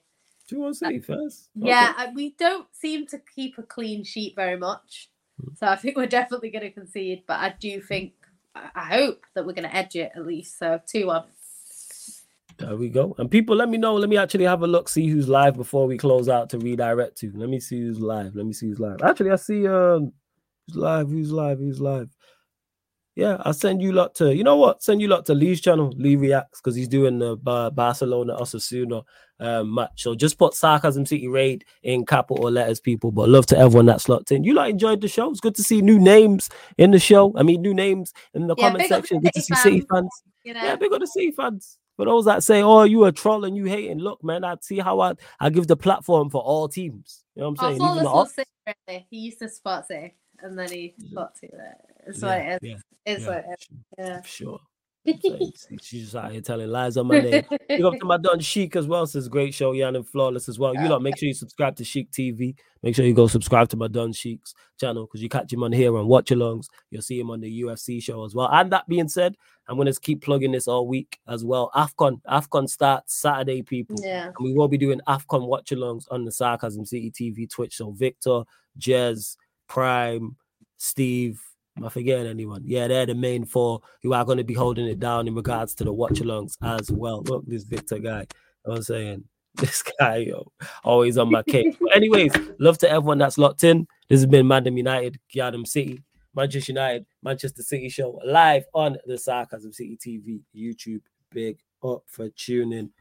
2 1 City first? Okay. Yeah, we don't seem to keep a clean sheet very much. Hmm. So I think we're definitely going to concede. But I do think, I hope that we're going to edge it at least. So 2 1. There we go. And people, let me know. Let me actually have a look, see who's live before we close out to redirect to. Let me see who's live. Let me see who's live. Actually, I see um who's live, who's live, who's live. Yeah, I'll send you lot to you know what? Send you lot to Lee's channel. Lee reacts because he's doing the uh, Barcelona Osasuna um, match. So just put sarcasm city raid in capital letters, people. But love to everyone that's locked in. You like enjoyed the show. It's good to see new names in the show. I mean, new names in the yeah, comment section. Good to see City fans. You know? Yeah, big on the City fans. For those that say, "Oh, you a troll and you hating," look, man, I see how I I give the platform for all teams. You know what I'm saying? Really. He used to spot say, and then he got to it. It's yeah, what it is. Yeah, it's yeah, what it is. Yeah, sure. She's just out here telling lies on my name. Big up to my Don Sheik as well. Says great show, Yan and Flawless as well. You lot, make sure you subscribe to Sheik TV. Make sure you go subscribe to my Don Sheik's channel because you catch him on here on Watch Alongs. You'll see him on the UFC show as well. And that being said, I'm gonna keep plugging this all week as well. AFCON, AFCON starts Saturday, people. Yeah. And we will be doing AFCON watch alongs on the Sarcasm City TV Twitch. So Victor, Jez, Prime, Steve, Am I forgetting anyone? Yeah, they're the main four who are going to be holding it down in regards to the watch alongs as well. Look, this Victor guy. I'm saying this guy, yo, always on my case. But anyways, love to everyone that's locked in. This has been Mandem United, Giardam City, Manchester United, Manchester City show live on the Sarcasm City TV YouTube. Big up for tuning in.